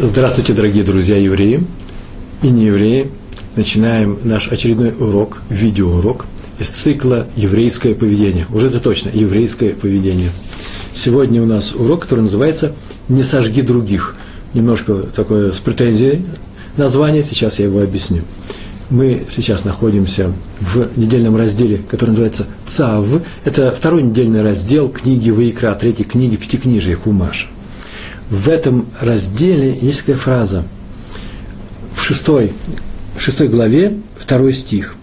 Здравствуйте, дорогие друзья евреи и не евреи. Начинаем наш очередной урок, видеоурок из цикла «Еврейское поведение». Уже это точно, еврейское поведение. Сегодня у нас урок, который называется «Не сожги других». Немножко такое с претензией название, сейчас я его объясню. Мы сейчас находимся в недельном разделе, который называется ЦАВ. Это второй недельный раздел книги Ваикра, третьей книги Пятикнижия Хумаша в этом разделе есть такая фраза в шестой, в шестой главе, второй стих.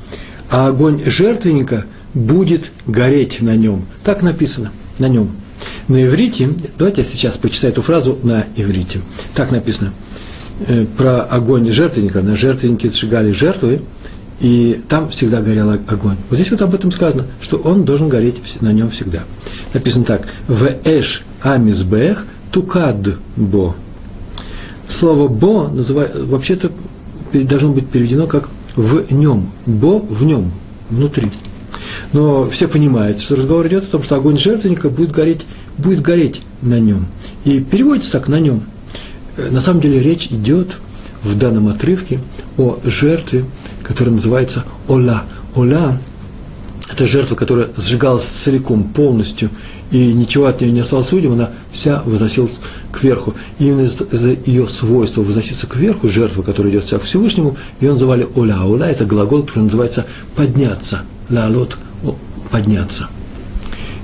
«А огонь жертвенника будет гореть на нем». Так написано, на нем. На иврите, давайте я сейчас почитаю эту фразу на иврите. Так написано э, про огонь жертвенника. На жертвеннике сжигали жертвы, и там всегда горел огонь. Вот здесь вот об этом сказано, что он должен гореть на нем всегда. Написано так. В эш амизбех тукад бо. Слово бо вообще-то должно быть переведено как в нем. Бо в нем, внутри. Но все понимают, что разговор идет о том, что огонь жертвенника будет гореть, будет гореть на нем. И переводится так на нем. На самом деле речь идет в данном отрывке о жертве, которая называется Ола. Ола – это жертва, которая сжигалась целиком, полностью – и ничего от нее не осталось людям, она вся возносилась кверху. И именно из-за ее свойства возноситься кверху, жертва, которая идет вся к Всевышнему, ее называли оля. Оля – это глагол, который называется «подняться». Лалот – «подняться».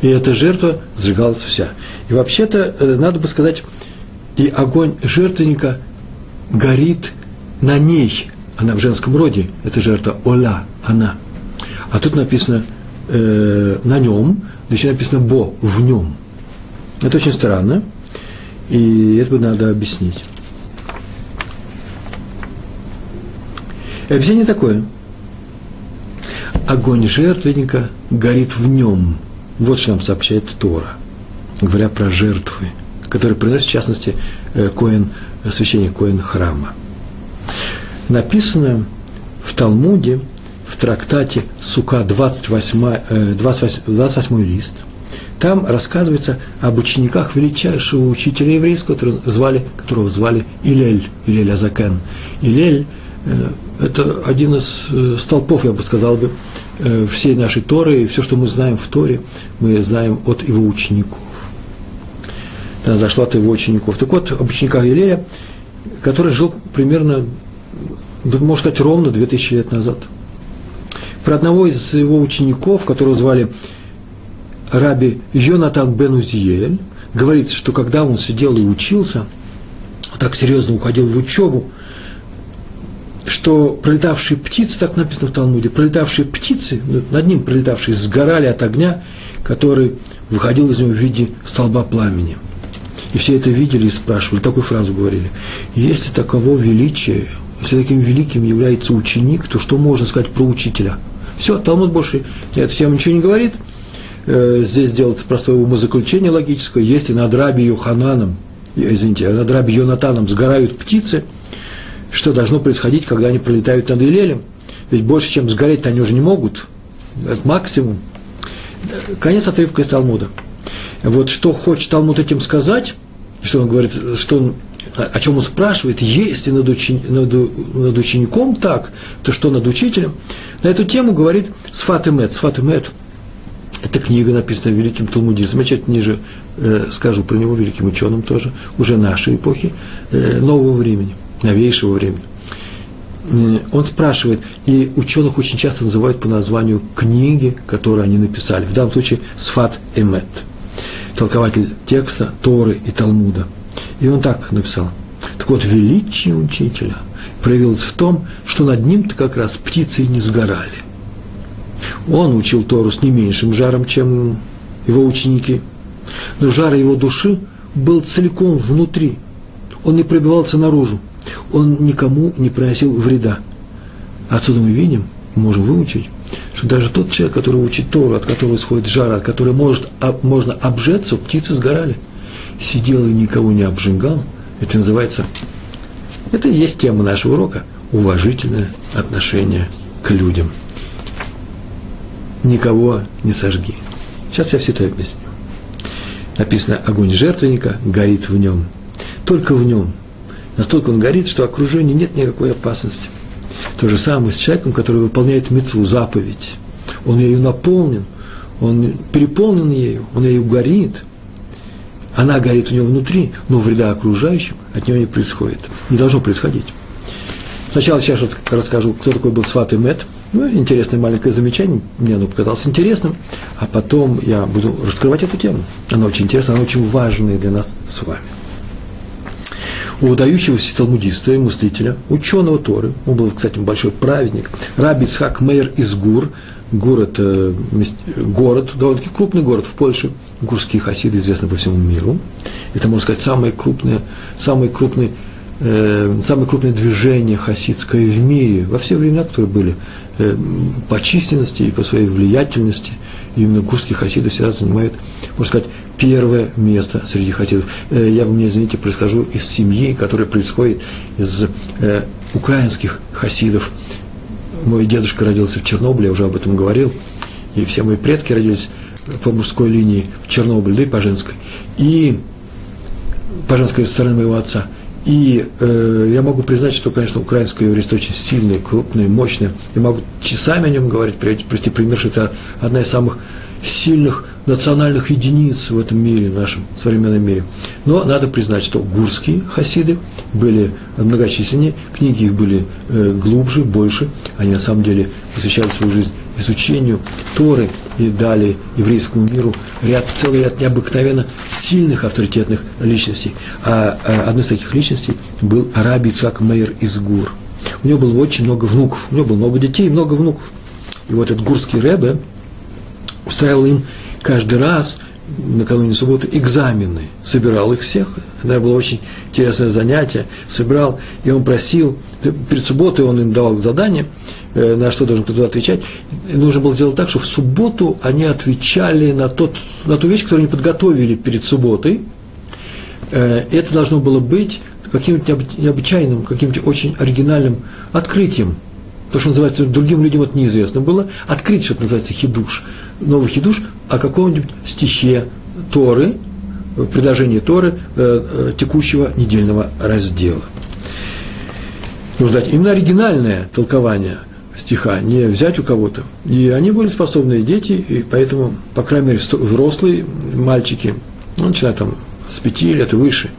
И эта жертва сжигалась вся. И вообще-то, э, надо бы сказать, и огонь жертвенника горит на ней. Она в женском роде, это жертва Оля, она. А тут написано э, на нем, еще написано «бо» – «в нем». Это очень странно, и это надо объяснить. И объяснение такое. Огонь жертвенника горит в нем. Вот что нам сообщает Тора, говоря про жертвы, которые приносит, в частности, э, Коин, священник Коин храма. Написано в Талмуде – в трактате Сука 28, 28, 28 лист, там рассказывается об учениках величайшего учителя еврейского, которого звали, которого звали Илель, Илель Азакен. Илель э, – это один из э, столпов, я бы сказал бы, э, всей нашей Торы, и все, что мы знаем в Торе, мы знаем от его учеников. Она зашла от его учеников. Так вот, об учениках Илея, который жил примерно, можно сказать, ровно 2000 лет назад – про одного из его учеников, которого звали раби Йонатан бен Узиель, говорится, что когда он сидел и учился, так серьезно уходил в учебу, что пролетавшие птицы, так написано в Талмуде, пролетавшие птицы, над ним пролетавшие, сгорали от огня, который выходил из него в виде столба пламени. И все это видели и спрашивали, такую фразу говорили. Если таково величие, если таким великим является ученик, то что можно сказать про учителя – все, Талмуд больше на эту тему ничего не говорит. Э, здесь делается простое умозаключение логическое. Если над Раби Йохананом, э, извините, над Раби Йонатаном сгорают птицы, что должно происходить, когда они пролетают над Илелем? Ведь больше, чем сгореть они уже не могут. Это максимум. Конец отрывка из Талмуда. Вот что хочет Талмуд этим сказать, что он говорит, что он о чем он спрашивает, если над, учени, над, над учеником так, то что над учителем? На эту тему говорит Сфат Эмет. Это книга, написанная великим талмудистом. Я чуть ниже э, скажу про него, великим ученым тоже, уже нашей эпохи, э, нового времени, новейшего времени. Э, он спрашивает, и ученых очень часто называют по названию книги, которые они написали. В данном случае Сфат Эмет, толкователь текста Торы и Талмуда – и он так написал. Так вот, величие учителя проявилось в том, что над ним-то как раз птицы и не сгорали. Он учил Тору с не меньшим жаром, чем его ученики. Но жар его души был целиком внутри. Он не пробивался наружу. Он никому не приносил вреда. Отсюда мы видим, можем выучить, что даже тот человек, который учит Тору, от которого исходит жар, от которого может, можно обжеться, птицы сгорали – сидел и никого не обжигал, это называется, это и есть тема нашего урока, уважительное отношение к людям. Никого не сожги. Сейчас я все это объясню. Написано, огонь жертвенника горит в нем. Только в нем. Настолько он горит, что окружению нет никакой опасности. То же самое с человеком, который выполняет мецву, заповедь. Он ею наполнен, он переполнен ею, он ею горит. Она горит у него внутри, но вреда окружающим от нее не происходит. Не должно происходить. Сначала сейчас расскажу, кто такой был Сват и Мет. Ну, интересное маленькое замечание, мне оно показалось интересным, а потом я буду раскрывать эту тему. Она очень интересная, она очень важная для нас с вами. У выдающегося талмудиста и мыслителя, ученого Торы, он был, кстати, большой праведник, Раби Ицхак Мейер из Гур, Гур – это город, довольно-таки крупный город в Польше. Гурские хасиды известны по всему миру. Это, можно сказать, самое крупное, самый крупный э, самое крупное движение хасидское в мире во все времена, которые были э, по численности и по своей влиятельности. Именно гурские хасиды всегда занимают, можно сказать, первое место среди хасидов. Э, я, вы меня извините, происхожу из семьи, которая происходит из э, украинских хасидов. Мой дедушка родился в Чернобыле, я уже об этом говорил, и все мои предки родились по мужской линии в Чернобыле, да и по женской. И по женской стороне моего отца – и э, я могу признать, что, конечно, украинское еврейство очень сильное, крупное, мощное. Я могу часами о нем говорить, привести пример, что это одна из самых сильных национальных единиц в этом мире, в нашем современном мире. Но надо признать, что гурские хасиды были многочисленнее, книги их были э, глубже, больше. Они на самом деле посвящали свою жизнь изучению Торы и дали еврейскому миру ряд, целый ряд необыкновенно сильных авторитетных личностей. А, а одной из таких личностей был Араби Ицхак Мейер из Гур. У него было очень много внуков, у него было много детей много внуков. И вот этот гурский рэбе устраивал им каждый раз накануне субботы экзамены, собирал их всех. Это было очень интересное занятие, собирал, и он просил, перед субботой он им давал задание, э, на что должен кто-то отвечать. И нужно было сделать так, что в субботу они отвечали на, тот, на ту вещь, которую они подготовили перед субботой. Э, это должно было быть каким-нибудь необычайным, каким-нибудь очень оригинальным открытием. То, что называется, другим людям это неизвестно было. Открыть, что это называется хидуш. Новый хидуш о каком-нибудь стихе Торы, предложении Торы э, э, текущего недельного раздела. Нужно дать именно оригинальное толкование стиха, не взять у кого-то. И они были способные дети, и поэтому, по крайней мере, взрослые мальчики, ну, начиная там с пяти лет и выше,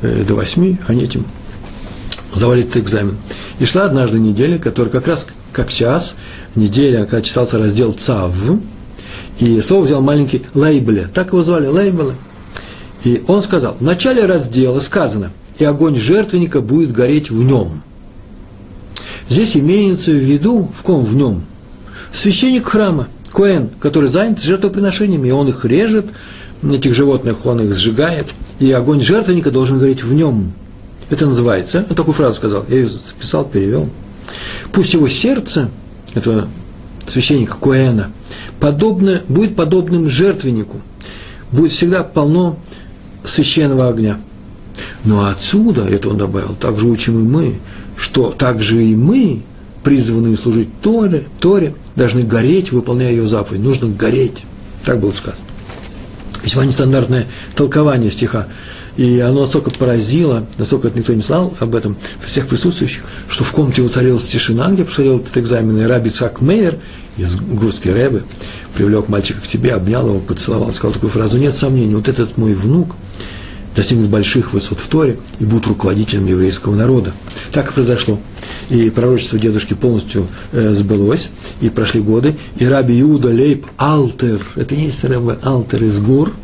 э, до восьми, они этим сдавали этот экзамен. И шла однажды неделя, которая как раз как час, неделя, когда читался раздел ЦАВ, и слово взял маленький Лейбеле, так его звали, Лейбеле. И он сказал, в начале раздела сказано, и огонь жертвенника будет гореть в нем. Здесь имеется в виду, в ком в нем? Священник храма, Коэн, который занят жертвоприношениями, и он их режет, этих животных он их сжигает, и огонь жертвенника должен гореть в нем. Это называется, он такую фразу сказал, я ее записал, перевел. Пусть его сердце, этого священника Коэна, подобно, будет подобным жертвеннику, будет всегда полно священного огня. Но отсюда, это он добавил, также учим и мы, что также и мы, призванные служить Торе, Торе, должны гореть, выполняя ее заповедь. Нужно гореть. Так было сказано. Весьма нестандартное толкование стиха. И оно настолько поразило, настолько это никто не знал об этом, всех присутствующих, что в комнате воцарилась тишина, где проходил этот экзамен, и Раби Цак Мейер из Гурской Рэбы привлек мальчика к себе, обнял его, поцеловал, сказал такую фразу, нет сомнений, вот этот мой внук достигнет больших высот в Торе и будет руководителем еврейского народа. Так и произошло. И пророчество дедушки полностью э, сбылось, и прошли годы, и Раби Иуда Лейб Алтер, это и есть Рэбе Алтер из Гур –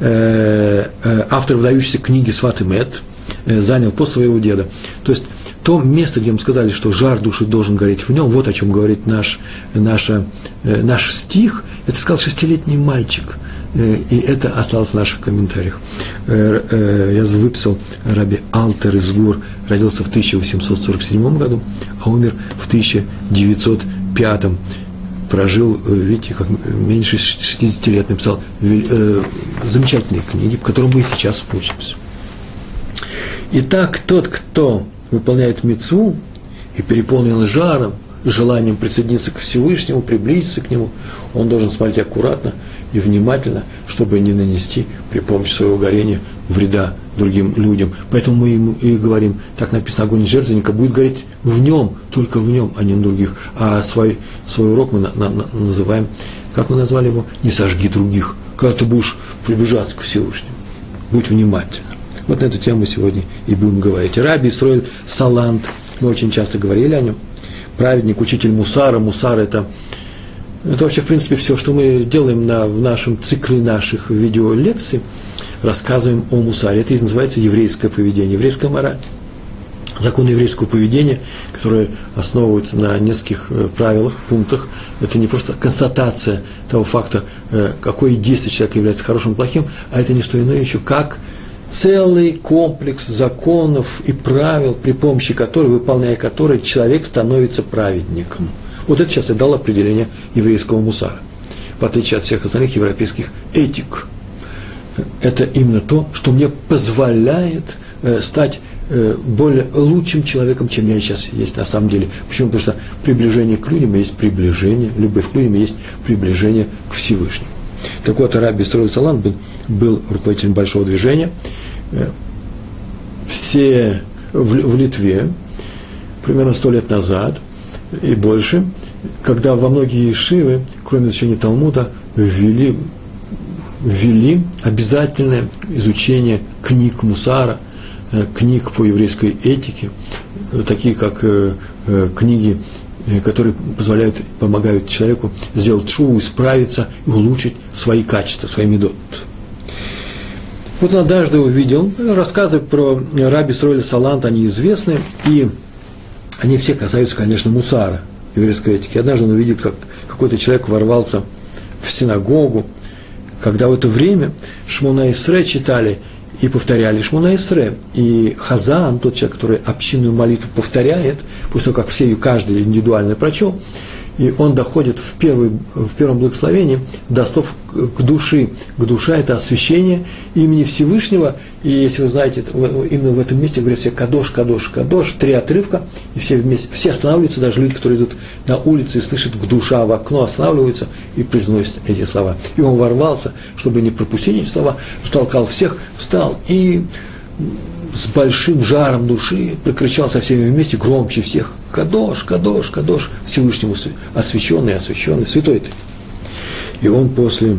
автор выдающейся книги «Сват и Мед», э, занял пост своего деда. То есть то место, где мы сказали, что жар души должен гореть в нем, вот о чем говорит наш, наша, наш стих, это сказал шестилетний мальчик. И это осталось в наших комментариях. Я выписал Раби Алтер из Гур, родился в 1847 году, а умер в 1905 прожил, э, видите, как меньше 60 лет, написал э, замечательные книги, по которым мы и сейчас учимся. Итак, тот, кто выполняет мецву и переполнен жаром, желанием присоединиться к Всевышнему, приблизиться к Нему, он должен смотреть аккуратно и внимательно, чтобы не нанести при помощи своего горения вреда другим людям. Поэтому мы ему и говорим, так написано, огонь жертвенника будет гореть в нем, только в нем, а не на других. А свой, свой урок мы на, на, на, называем, как мы назвали его, не сожги других. Когда ты будешь приближаться к Всевышнему, будь внимательным. Вот на эту тему сегодня и будем говорить. Раби строил Салант, мы очень часто говорили о нем. Праведник, учитель Мусара. Мусар – это, это вообще, в принципе, все, что мы делаем на, в нашем цикле наших видеолекций – рассказываем о мусаре. Это и называется еврейское поведение, еврейская мораль. Законы еврейского поведения, которые основываются на нескольких э, правилах, пунктах, это не просто констатация того факта, э, какое действие человека является хорошим плохим, а это не что иное еще, как целый комплекс законов и правил, при помощи которых, выполняя которые, человек становится праведником. Вот это сейчас я дал определение еврейского мусара, в отличие от всех остальных европейских этик – это именно то, что мне позволяет э, стать э, более лучшим человеком, чем я сейчас есть на самом деле. Почему? Потому что приближение к людям есть приближение, любовь к людям есть приближение к Всевышнему. Так вот, Араби Строил Салан был, был руководителем большого движения. Э, все в, в Литве, примерно сто лет назад и больше, когда во многие шивы, кроме изучения Талмуда, ввели ввели обязательное изучение книг Мусара, э, книг по еврейской этике, э, такие как э, книги, которые позволяют, помогают человеку сделать шоу, исправиться и улучшить свои качества, свои медот. Вот он однажды увидел, рассказы про раби Строили Салант, они известны, и они все касаются, конечно, мусара, еврейской этики. Однажды он увидел, как какой-то человек ворвался в синагогу, когда в это время Шмона Исре читали и повторяли Шмона Исре. И Хазан, тот человек, который общинную молитву повторяет, после того, как все ее каждый индивидуально прочел, и он доходит в, первый, в первом благословении до слов к души. К душе – это освящение имени Всевышнего. И если вы знаете, именно в этом месте говорят все «кадош, кадош, кадош», три отрывка, и все вместе, все останавливаются, даже люди, которые идут на улице и слышат к душа в окно, останавливаются и произносят эти слова. И он ворвался, чтобы не пропустить эти слова, столкал всех, встал и с большим жаром души прокричал со всеми вместе, громче всех, «Кадош, Кадош, Кадош, Всевышнему освященный, освященный, святой ты». И он после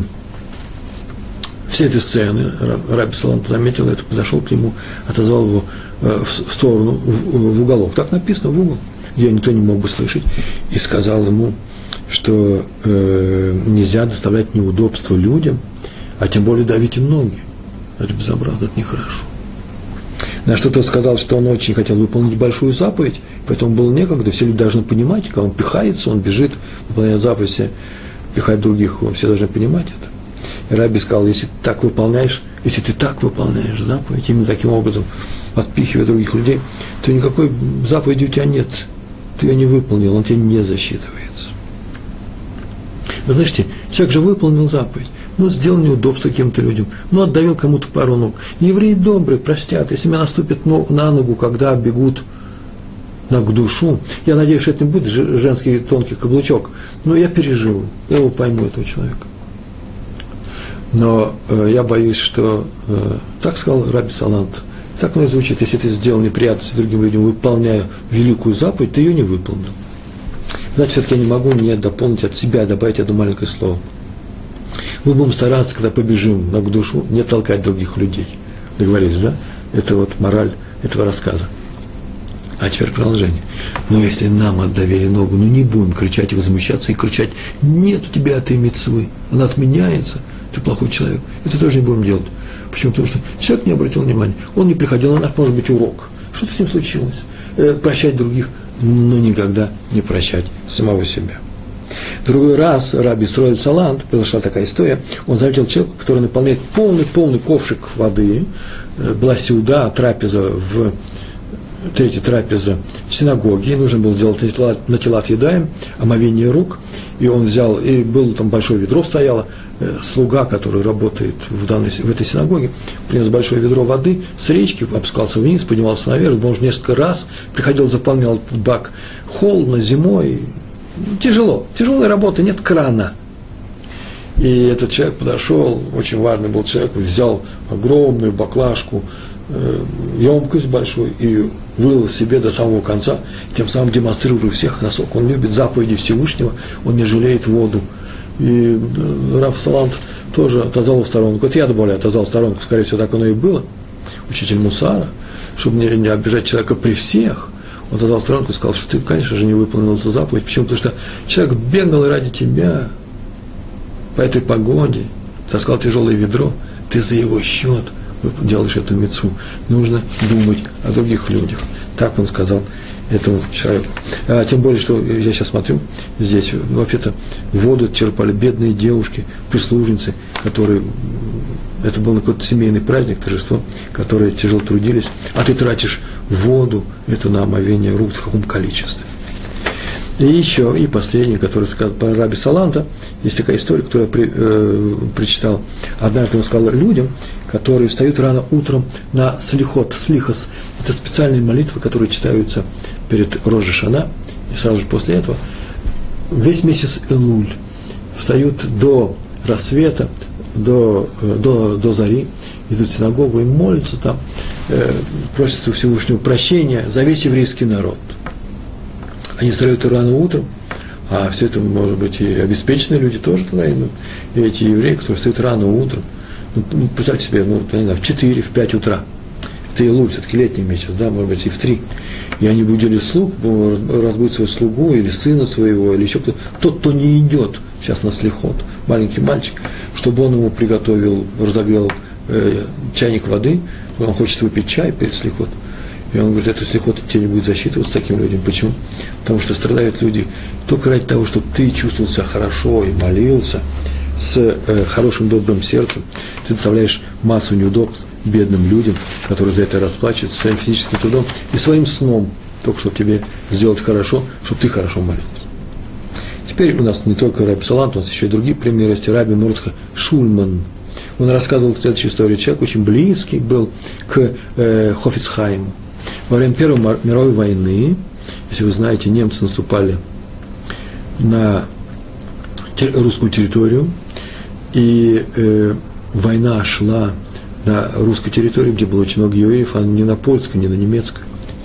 всей этой сцены, Раби Салам заметил это, подошел к нему, отозвал его э, в сторону, в уголок, так написано, в угол, где никто не мог бы слышать, и сказал ему, что э, нельзя доставлять неудобства людям, а тем более давить им ноги. Это безобразно, это нехорошо. На что тот сказал, что он очень хотел выполнить большую заповедь, поэтому было некогда, все люди должны понимать, когда он пихается, он бежит, выполняет заповедь, все пихать других, все должны понимать это. И Раби сказал, если ты так выполняешь, если ты так выполняешь заповедь, именно таким образом, отпихивая других людей, то никакой заповеди у тебя нет. Ты ее не выполнил, он тебе не засчитывается. Вы знаете, человек же выполнил заповедь ну, сделал неудобство каким-то людям, ну, отдавил кому-то пару ног. Евреи добрые, простят, если меня наступят на ногу, когда бегут на душу, я надеюсь, что это не будет женский тонкий каблучок, но я переживу, я его пойму, этого человека. Но э, я боюсь, что, э, так сказал Раби Салант, так оно и звучит, если ты сделал неприятности другим людям, выполняя великую заповедь, ты ее не выполнил. Значит, все-таки я не могу не дополнить от себя, добавить одно маленькое слово – мы будем стараться, когда побежим на душу, не толкать других людей. Договорились, да? Это вот мораль этого рассказа. А теперь продолжение. Но если нам отдавили ногу, ну не будем кричать и возмущаться и кричать, нет у тебя этой мецвы, она отменяется, ты плохой человек. Это тоже не будем делать. Почему? Потому что человек не обратил внимания, он не приходил на наш, может быть, урок. Что-то с ним случилось. Э, прощать других, но никогда не прощать самого себя. Другой раз Раби строил салант, произошла такая история, он заметил человека, который наполняет полный-полный ковшик воды, э, была сюда трапеза в третья трапеза в синагоге, нужно было сделать на тела едаем, омовение рук, и он взял, и было там большое ведро стояло, э, слуга, который работает в, данной, в этой синагоге, принес большое ведро воды с речки, опускался вниз, поднимался наверх, он уже несколько раз приходил, заполнял бак холодно, зимой, тяжело, тяжелая работа, нет крана. И этот человек подошел, очень важный был человек, взял огромную баклажку, емкость большую и вылил себе до самого конца, тем самым демонстрируя всех насколько он любит заповеди Всевышнего, он не жалеет воду. И э, Раф Салант тоже отозвал в сторонку. Вот я добавляю, отозвал в сторонку, скорее всего, так оно и было. Учитель Мусара, чтобы не, не обижать человека при всех, он отозвал в сторонку и сказал, что ты, конечно же, не выполнил эту заповедь. Почему? Потому что человек бегал ради тебя по этой погоде, таскал тяжелое ведро, ты за его счет делаешь эту мецу. Нужно думать о других людях. Так он сказал этому человеку. А, тем более, что я сейчас смотрю, здесь вообще-то воду черпали бедные девушки, прислужницы, которые это был какой-то семейный праздник, торжество, которые тяжело трудились, а ты тратишь воду, это на омовение рук в каком количестве. И еще, и последний, который сказал про Раби Саланта, есть такая история, которую я при, э, прочитал. Однажды он сказал людям, которые встают рано утром на слихот, слихос. Это специальные молитвы, которые читаются перед Рожешана, и сразу же после этого. Весь месяц Элуль встают до рассвета, до, э, до, до зари, идут в синагогу и молятся там, э, просят у Всевышнего прощения за весь еврейский народ – они встают рано утром, а все это, может быть, и обеспеченные люди тоже туда идут. И эти евреи, которые встают рано утром, ну, ну представьте себе, ну, не знаю, в 4, в 5 утра. Это Илуль, все-таки летний месяц, да, может быть, и в 3. И они будили слуг, разбудят своего слугу или сына своего, или еще кто-то. Тот, кто не идет сейчас на слихот, маленький мальчик, чтобы он ему приготовил, разогрел э, чайник воды, он хочет выпить чай перед слихот, и он говорит, это слихот тебе не будет засчитываться таким людям. Почему? Потому что страдают люди только ради того, чтобы ты чувствовал себя хорошо и молился с э, хорошим добрым сердцем. Ты доставляешь массу неудобств бедным людям, которые за это расплачиваются своим физическим трудом и своим сном, только чтобы тебе сделать хорошо, чтобы ты хорошо молился. Теперь у нас не только Раби Салант, у нас еще и другие примеры есть. Раби Муртха Шульман. Он рассказывал следующую историю. Человек очень близкий был к э, Хофицхайму. Во время Первой мировой войны, если вы знаете, немцы наступали на русскую территорию, и э, война шла на русской территории, где было очень много евреев, а не на польской, не на немецкой.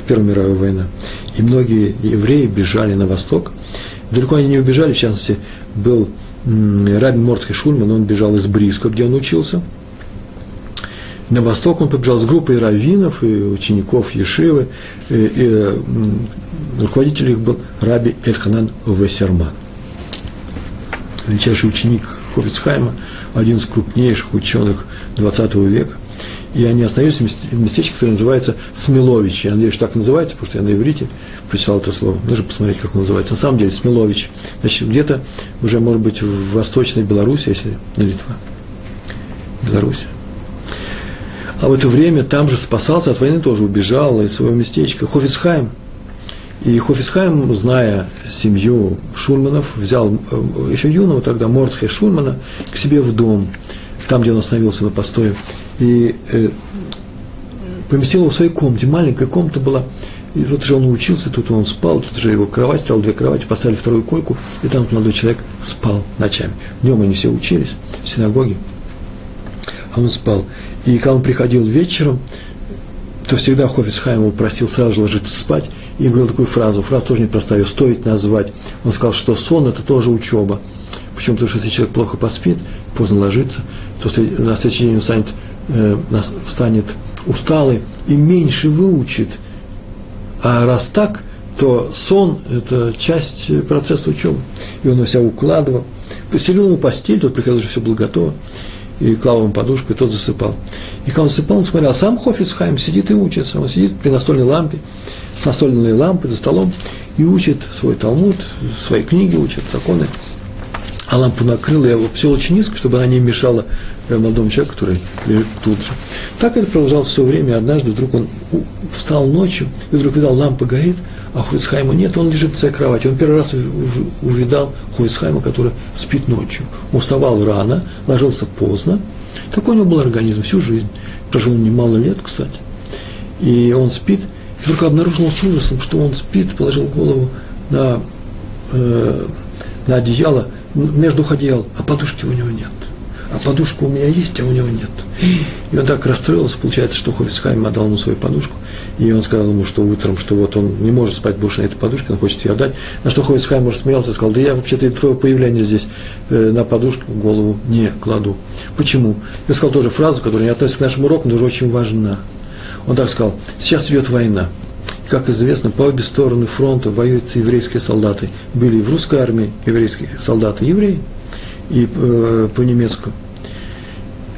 Первая мировая война. И многие евреи бежали на восток. Далеко они не убежали, в частности, был Рабин Мортхе Шульман, он бежал из Бриска, где он учился – на восток он побежал с группой раввинов и учеников Ешивы, и, и руководитель их был Раби Эльханан Вассерман. Величайший ученик Хофицхайма, один из крупнейших ученых XX века. И они остановились в местечке, которое называется Смелович. Я надеюсь, что так называется, потому что я на иврите прочитал это слово. Нужно посмотреть, как он называется. На самом деле Смелович. Значит, где-то уже, может быть, в Восточной Беларуси, если не Литва. Беларусь. А в это время там же спасался от войны, тоже убежал из своего местечка Хофисхайм. И Хофисхайм, зная семью Шульманов, взял э, еще юного тогда Мортхе Шульмана к себе в дом, там, где он остановился на постое, и э, поместил его в своей комнате. Маленькая комната была, и тут же он учился, тут он спал, тут же его кровать, стал две кровати, поставили вторую койку, и там молодой человек спал ночами. Днем они все учились в синагоге, он спал. И когда он приходил вечером, то всегда Хофицхайм его просил сразу же ложиться спать и говорил такую фразу, фразу тоже непростая, ее стоит назвать. Он сказал, что сон – это тоже учеба. Почему? Потому что если человек плохо поспит, поздно ложится, то на следующий день он станет, э, станет усталый и меньше выучит. А раз так, то сон – это часть процесса учебы. И он его себя укладывал. Поселил ему постель, тут приходил, уже все было готово и клал ему подушку, и тот засыпал. И когда он засыпал, он смотрел, а сам Хофицхайм сидит и учится. Он сидит при настольной лампе, с настольной лампой за столом, и учит свой Талмуд, свои книги учит, законы. А лампу накрыл, я все очень низко, чтобы она не мешала э, молодому человеку, который лежит тут же. Так это продолжалось все время. Однажды вдруг он встал ночью, и вдруг видал, лампа горит, а Хуицхайма нет, он лежит в своей кровати. Он первый раз увидал Хуицхайма, который спит ночью. Он вставал рано, ложился поздно. Такой у него был организм всю жизнь. Прожил немало лет, кстати. И он спит, и вдруг обнаружил с ужасом, что он спит, положил голову на, э, на одеяло между одеял, а подушки у него нет а подушка у меня есть, а у него нет. И он так расстроился, получается, что Хофисхайм отдал ему свою подушку, и он сказал ему, что утром, что вот он не может спать больше на этой подушке, он хочет ее отдать. На что Хофисхайм рассмеялся и сказал, да я вообще-то твое появление здесь э, на подушку голову не кладу. Почему? Я сказал тоже фразу, которая не относится к нашим урокам, но уже очень важна. Он так сказал, сейчас идет война. Как известно, по обе стороны фронта воюют еврейские солдаты. Были в русской армии еврейские солдаты, евреи, и э, по-немецку.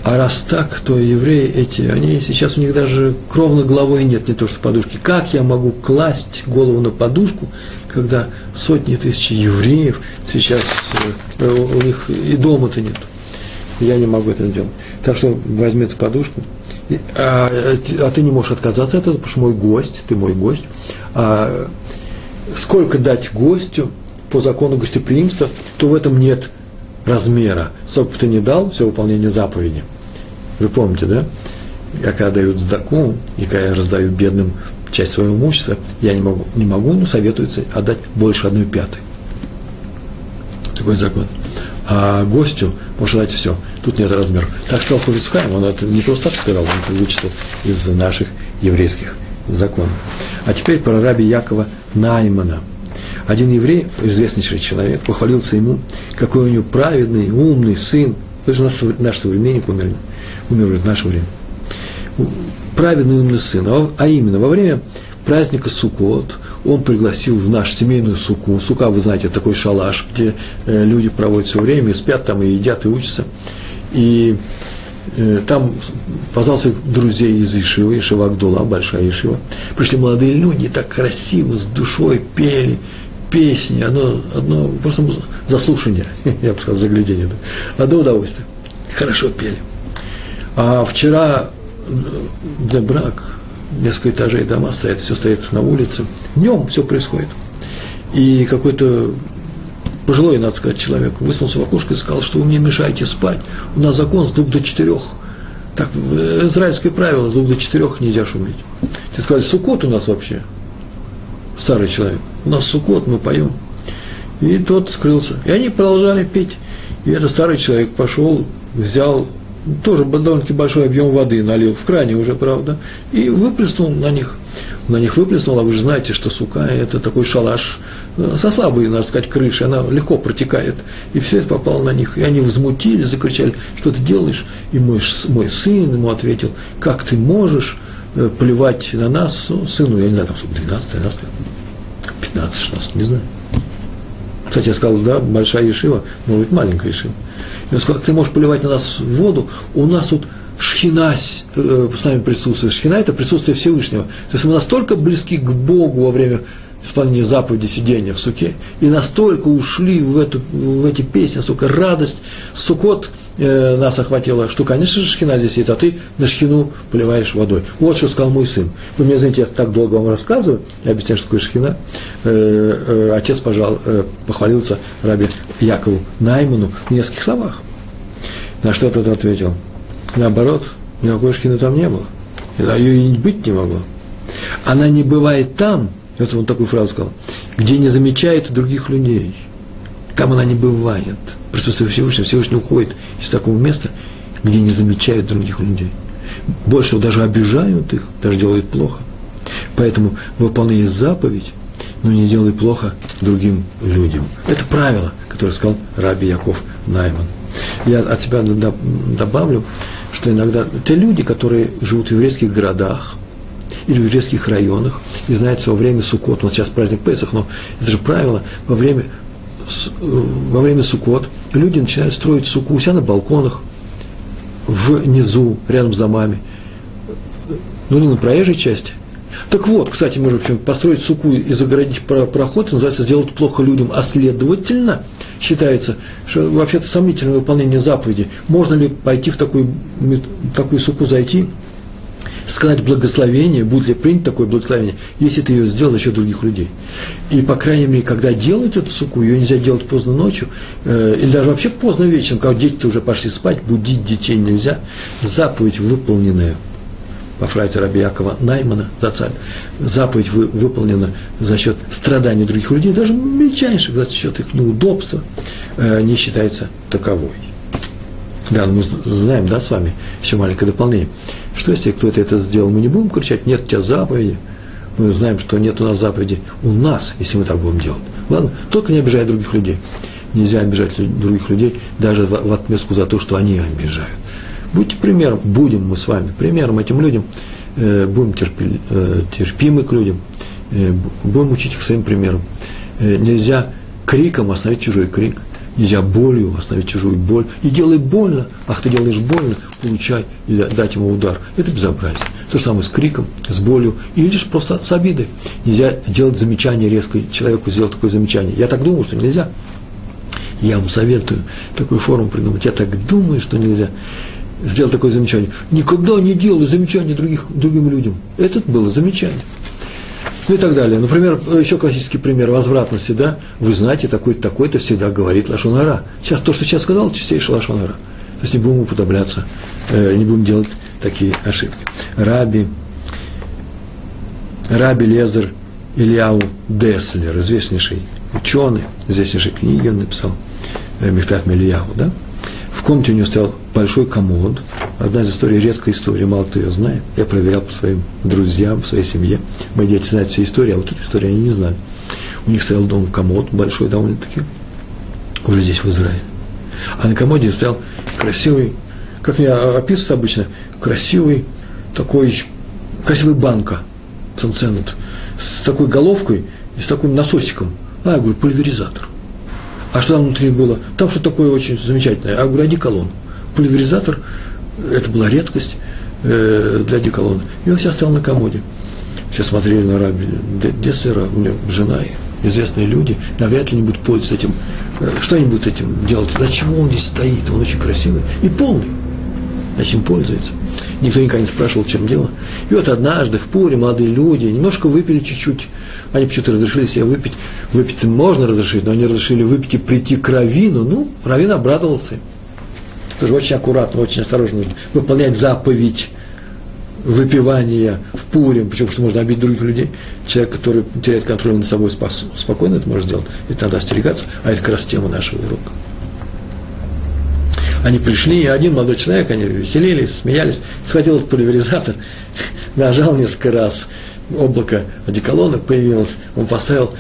А раз так, то евреи эти, они сейчас у них даже кровно головой нет, не то что подушки. Как я могу класть голову на подушку, когда сотни тысяч евреев сейчас э, у них и дома-то нет? Я не могу это делать. Так что возьми эту подушку, а, а ты не можешь отказаться от этого, потому что мой гость, ты мой гость. А сколько дать гостю по закону гостеприимства, то в этом нет размера. Сколько бы ты не дал, все выполнение заповеди – вы помните, да? Я когда даю сдаку, и когда я раздаю бедным часть своего имущества, я не могу, не могу, но советуется отдать больше одной пятой. Такой закон. А гостю можно дать все. Тут нет размера. Так сказал Хувицхайм, он это не просто так сказал, он это вычислил из наших еврейских законов. А теперь про раби Якова Наймана. Один еврей, известнейший человек, похвалился ему, какой у него праведный, умный сын. Это же наш, наш современник умер в наше время. Праведный умный сын, а, а именно во время праздника Суккот он пригласил в наш семейную суку. Сука, вы знаете, такой шалаш, где э, люди проводят все время, и спят там, и едят, и учатся. И э, там позвал своих друзей из Ишивы, Ишива Агдула, большая Ишива. Пришли молодые люди, так красиво, с душой пели песни, одно, одно просто заслушание, я бы сказал, заглядение, одно удовольствие. Хорошо пели. А вчера для брак, несколько этажей дома стоят, все стоит на улице. Днем все происходит. И какой-то пожилой, надо сказать, человек высунулся в окошко и сказал, что вы мне мешаете спать. У нас закон с двух до четырех. Так, израильское правило, с двух до четырех нельзя шуметь. Ты сказали, сукот у нас вообще. Старый человек. У нас сукот, мы поем. И тот скрылся. И они продолжали петь. И этот старый человек пошел, взял тоже довольно-таки большой объем воды налил, в кране уже, правда, и выплеснул на них. На них выплеснул, а вы же знаете, что сука – это такой шалаш э, со слабой, надо сказать, крышей, она легко протекает. И все это попало на них. И они возмутились, закричали, что ты делаешь? И мой, мой сын ему ответил, как ты можешь э, плевать на нас, ну, сыну, я не знаю, там сколько, 12, 13 лет, 15, 16, не знаю. Кстати, я сказал, да, большая Ешива, может быть, маленькая Ешива. И он сказал, ты можешь поливать на нас воду, у нас тут шхина э, с нами присутствует. Шхина – это присутствие Всевышнего. То есть мы настолько близки к Богу во время исполнения заповеди сидения в суке, и настолько ушли в, эту, в эти песни, настолько радость, сукот э, нас охватила, что, конечно же, шхина здесь есть, а ты на шхину поливаешь водой. Вот что сказал мой сын. Вы мне знаете, я так долго вам рассказываю, я объясняю, что такое шхина. Э, э, отец, пожал, э, похвалился раби Якову Найману в нескольких словах. На что тот ответил? Наоборот, никакой шхины там не было. Ее и быть не могло. Она не бывает там, вот он такую фразу сказал, где не замечает других людей. Там она не бывает. Присутствие Всевышнего, Всевышний уходит из такого места, где не замечают других людей. Больше того, даже обижают их, даже делают плохо. Поэтому выполняй заповедь, но не делай плохо другим людям. Это правило, которое сказал Раби Яков Найман. Я от себя добавлю, что иногда те люди, которые живут в еврейских городах или в еврейских районах, и знают, что во время Суккот, вот сейчас праздник Песах, но это же правило, во время, во время Суккот люди начинают строить суку у себя на балконах, внизу, рядом с домами, ну, не на проезжей части. Так вот, кстати, между прочим, построить суку и загородить проход, называется сделать плохо людям, а следовательно – считается, что вообще-то сомнительное выполнение заповеди. Можно ли пойти в такую, такую суку зайти, сказать благословение, будет ли принято такое благословение, если ты ее сделал за счет других людей. И, по крайней мере, когда делают эту суку, ее нельзя делать поздно ночью, э, или даже вообще поздно вечером, когда дети-то уже пошли спать, будить детей нельзя. Заповедь выполненная по фразе Раби Якова Наймана, Зацаль, заповедь вы, выполнена за счет страданий других людей, даже мельчайших, за счет их неудобства, э, не считается таковой. Да, мы знаем, да, с вами, еще маленькое дополнение. Что если кто-то это сделал, мы не будем кричать, нет у тебя заповеди. Мы знаем, что нет у нас заповеди у нас, если мы так будем делать. Ладно, только не обижай других людей. Нельзя обижать других людей даже в отместку за то, что они обижают. Будьте примером, будем мы с вами примером этим людям, э, будем терпи, э, терпимы к людям, э, будем учить их своим примером. Нельзя криком остановить чужой крик, нельзя болью остановить чужую боль. И делай больно, ах, ты делаешь больно, получай и дать ему удар. Это безобразие. То же самое с криком, с болью, или лишь просто с обидой. Нельзя делать замечание резко, человеку сделать такое замечание. Я так думаю, что нельзя. Я вам советую такую форму придумать. Я так думаю, что нельзя сделал такое замечание. Никогда не делай замечания других, другим людям. Это было замечание. Ну и так далее. Например, еще классический пример возвратности, да? Вы знаете, такой-то, такой-то всегда говорит лошонара. Сейчас то, что сейчас сказал, чистейший лошонара. То есть не будем уподобляться, э, не будем делать такие ошибки. Раби, Раби Лезер Ильяу Деслер, известнейший ученый, известнейшей книги он написал, э, Мехтав Мельяу, да? В комнате у него стоял большой комод. Одна из историй, редкая история, мало кто ее знает. Я проверял по своим друзьям, в своей семье. Мои дети знают все истории, а вот эту историю они не знали. У них стоял дом комод большой довольно-таки, уже здесь, в Израиле. А на комоде стоял красивый, как меня описывают обычно, красивый такой, красивый банка, санценут, с такой головкой и с таким насосиком. А, я говорю, пульверизатор. А что там внутри было? Там что такое очень замечательное. А я говорю, одеколон. Пульверизатор, это была редкость э, для одеколона. И он сейчас стоял на комоде. Все смотрели на раби Деслера, у меня жена и известные люди, навряд ли не будут пользоваться этим. Э, что они будут этим делать? Для чего он здесь стоит? Он очень красивый и полный. Этим пользуется. Никто никогда не спрашивал, чем дело. И вот однажды в Пуре молодые люди немножко выпили чуть-чуть. Они почему-то разрешили себе выпить. Выпить можно разрешить, но они разрешили выпить и прийти к Равину. Ну, Равин обрадовался. Тоже очень аккуратно, очень осторожно нужно выполнять заповедь выпивания в Пурим, почему что можно обидеть других людей. Человек, который теряет контроль над собой, спокойно это может сделать. Это надо остерегаться, а это как раз тема нашего урока. Они пришли, и один молодой человек, они веселились, смеялись, схватил этот пульверизатор, нажал несколько раз, облако одеколона появилось, он поставил,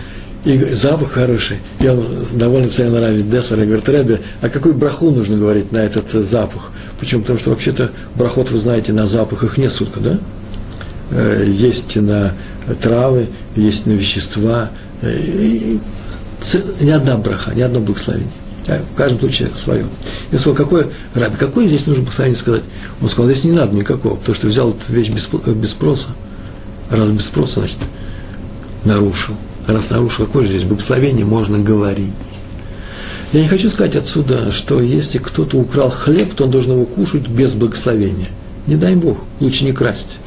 и запах хороший. И он довольно постоянно нравится Деслер и говорит, Рэбби, а какую браху нужно говорить на этот запах? Почему? Потому что вообще-то брахот, вы знаете, на запах их несколько, да? Э, есть на травы, есть на вещества. Э, и ни одна браха, ни одно благословение. А в каждом случае свое. Я сказал, какой, Раби, какой здесь нужно послание сказать? Он сказал, здесь не надо никакого, потому что взял эту вещь без, без спроса. Раз без спроса, значит, нарушил. Раз нарушил, какое же здесь благословение можно говорить? Я не хочу сказать отсюда, что если кто-то украл хлеб, то он должен его кушать без благословения. Не дай Бог, лучше не красть.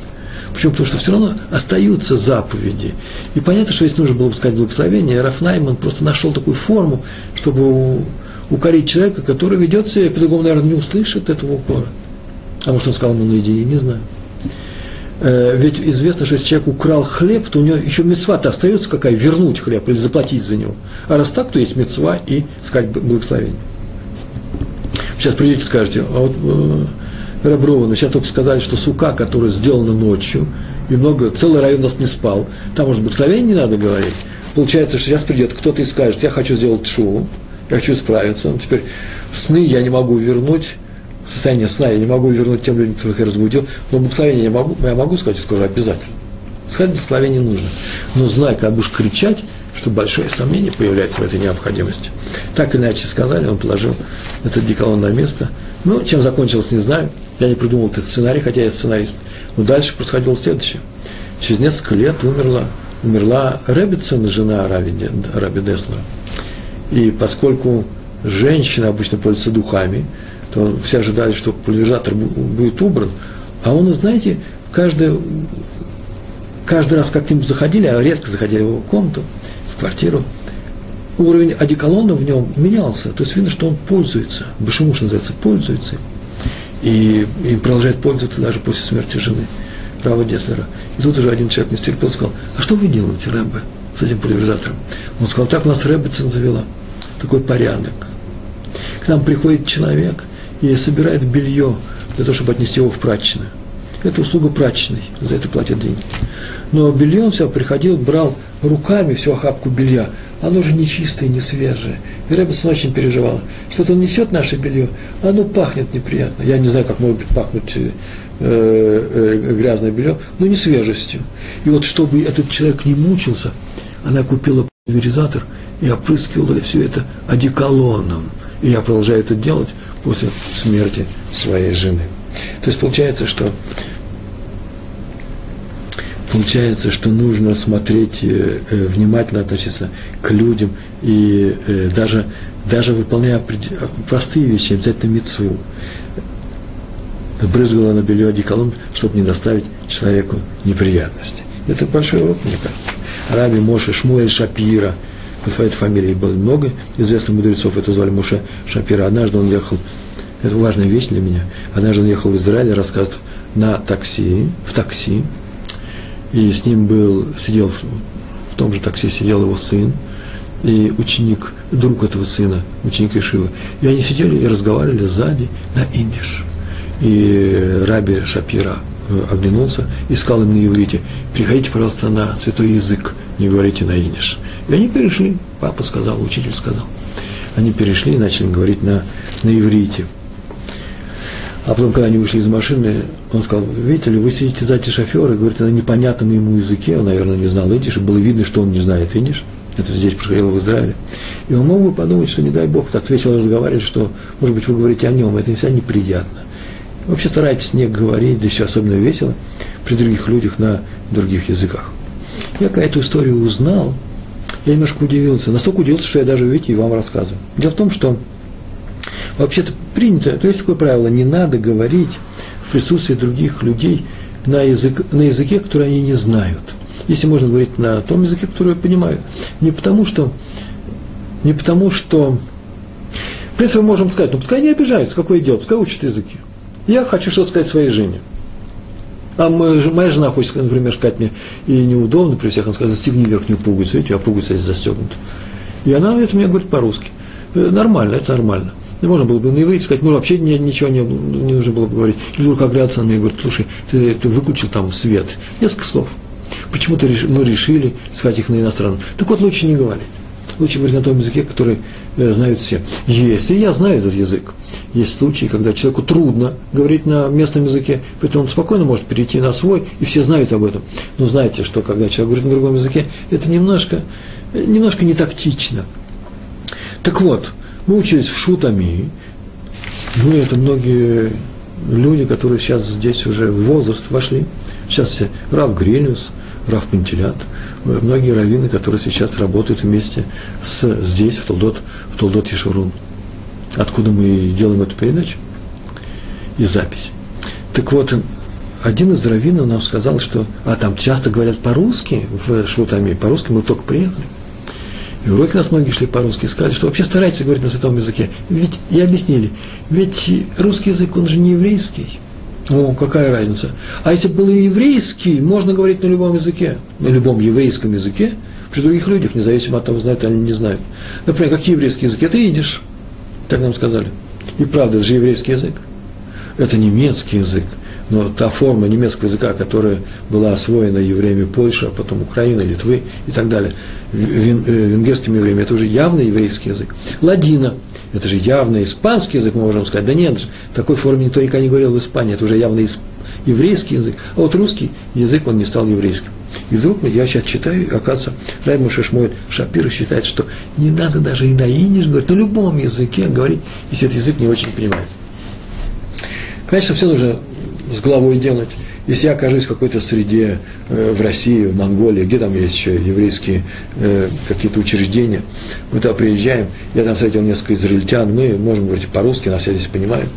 Почему? Потому что все равно остаются заповеди. И понятно, что если нужно было бы сказать благословение, Рафнайман просто нашел такую форму, чтобы укорить человека, который ведет себя, по-другому, наверное, не услышит этого укора. А может, он сказал ему наедине, не знаю. Э, ведь известно, что если человек украл хлеб, то у него еще мецва-то остается какая, вернуть хлеб или заплатить за него. А раз так, то есть мецва и сказать благословение. Сейчас придете и скажете, а вот э, Раброваны, сейчас только сказали, что сука, которая сделана ночью, и много, целый район нас не спал, там, может, благословение не надо говорить. Получается, что сейчас придет кто-то и скажет, я хочу сделать шоу, я хочу справиться, но теперь сны я не могу вернуть, состояние сна я не могу вернуть тем людям, которых я разбудил, но благословение я могу, я могу сказать, я скажу обязательно. Сказать благословение нужно. Но знай, как будешь кричать, что большое сомнение появляется в этой необходимости. Так иначе сказали, он положил этот деколон на место. Ну, чем закончилось, не знаю. Я не придумал этот сценарий, хотя я сценарист. Но дальше происходило следующее. Через несколько лет умерла, умерла Ребетсон, жена Раби, Раби Деслера. И поскольку женщина обычно пользуется духами, то все ожидали, что пульверизатор будет убран, а он, знаете, каждый, каждый раз как-нибудь заходили, а редко заходили в его комнату, в квартиру, уровень одеколона в нем менялся. То есть видно, что он пользуется, башемуш называется, пользуется и, и продолжает пользоваться даже после смерти жены. Рава Деслера. И тут уже один человек не стерпел и сказал, а что вы делаете, Рэббе, с этим пульверизатором? Он сказал, так у нас Рэббицин завела, такой порядок. К нам приходит человек и собирает белье для того, чтобы отнести его в прачечную. Это услуга прачечной, за это платят деньги. Но белье он все приходил, брал руками всю охапку белья, оно же не чистое, не свежее. И Рэббинсон очень переживал, что-то он несет наше белье, оно пахнет неприятно. Я не знаю, как может пахнуть э, э, грязное белье, но не свежестью. И вот чтобы этот человек не мучился, она купила пульверизатор и опрыскивала все это одеколоном. И я продолжаю это делать после смерти своей жены. То есть получается, что получается, что нужно смотреть, э, э, внимательно относиться к людям и э, даже, даже выполняя простые вещи, обязательно мецву. Брызгала на белье одеколон, чтобы не доставить человеку неприятности. Это большой урок, мне кажется. Раби Моше Шмуэль Шапира, вот по этой фамилии было много известных мудрецов, это звали Моше Шапира. Однажды он ехал, это важная вещь для меня, однажды он ехал в Израиль, рассказывает на такси, в такси, и с ним был, сидел в, том же такси сидел его сын, и ученик, друг этого сына, ученик Ишивы. И они сидели и разговаривали сзади на индиш. И Раби Шапира э, оглянулся и сказал им на иврите, приходите, пожалуйста, на святой язык, не говорите на иниш. И они перешли, папа сказал, учитель сказал. Они перешли и начали говорить на, на иврите. А потом, когда они вышли из машины, он сказал, видите ли, вы сидите сзади шофера и говорите на непонятном ему языке, он, наверное, не знал идиш, и было видно, что он не знает идиш. Это здесь происходило в Израиле. И он мог бы подумать, что, не дай Бог, так весело разговаривать, что, может быть, вы говорите о нем, это всегда неприятно. Вообще старайтесь не говорить, да еще особенно весело, при других людях на других языках. Я какая-то историю узнал, я немножко удивился, настолько удивился, что я даже, видите, и вам рассказываю. Дело в том, что вообще-то принято, то есть такое правило, не надо говорить в присутствии других людей на, язык, на языке, который они не знают. Если можно говорить на том языке, который понимают. Не потому что, не потому что, в принципе, мы можем сказать, ну пускай не обижаются, какое дело, пускай учат языки. Я хочу что-то сказать своей жене. А моя жена хочет, например, сказать мне, и неудобно при всех, она скажет, застегни верхнюю пуговицу, видите, а пуговица здесь застегнута. И она это мне говорит по-русски. Э, нормально, это нормально. Можно было бы на иврите сказать, ну, вообще ничего не, не нужно было бы говорить. И вдруг оглядываться на меня и говорит, слушай, ты, ты выключил там свет. Несколько слов. Почему-то мы решили сказать их на иностранном. Так вот, лучше не говорить. Лучше говорить на том языке, который э, знают все. Есть, и я знаю этот язык. Есть случаи, когда человеку трудно говорить на местном языке, поэтому он спокойно может перейти на свой, и все знают об этом. Но знаете, что когда человек говорит на другом языке, это немножко, немножко не тактично. Так вот, мы учились в Шутами, ну, это многие люди, которые сейчас здесь уже в возраст вошли. Сейчас все Рав Грелиус, Рав Пантелят, многие раввины, которые сейчас работают вместе с, здесь, в Толдот, в Толдот Ешурун. Откуда мы делаем эту передачу? И запись. Так вот, один из раввинов нам сказал, что, а там часто говорят по-русски в Шутами, по-русски мы только приехали – и уроки нас многие шли по-русски, сказали, что вообще старайтесь говорить на святом языке. Ведь, и объяснили, ведь русский язык, он же не еврейский. О, какая разница. А если был еврейский, можно говорить на любом языке, на любом еврейском языке, при других людях, независимо от того, знают они не знают. Например, какие еврейские языки? Это идиш, так нам сказали. И правда, это же еврейский язык. Это немецкий язык. Но та форма немецкого языка, которая была освоена евреями Польши, а потом Украины, Литвы и так далее, э, венгерскими евреями, это уже явно еврейский язык. Ладина, это же явно испанский язык, мы можем сказать. Да нет, в такой форме никто никогда не говорил в Испании, это уже явно еврейский язык. А вот русский язык, он не стал еврейским. И вдруг я сейчас читаю, и оказывается, Райма Шашмой Шапира считает, что не надо даже и на иниш говорить, на любом языке говорить, если этот язык не очень понимает. Конечно, все нужно с головой делать. Если я окажусь в какой-то среде э, в России, в Монголии, где там есть еще еврейские э, какие-то учреждения, мы туда приезжаем, я там встретил несколько израильтян, мы можем говорить по-русски, нас все здесь понимают,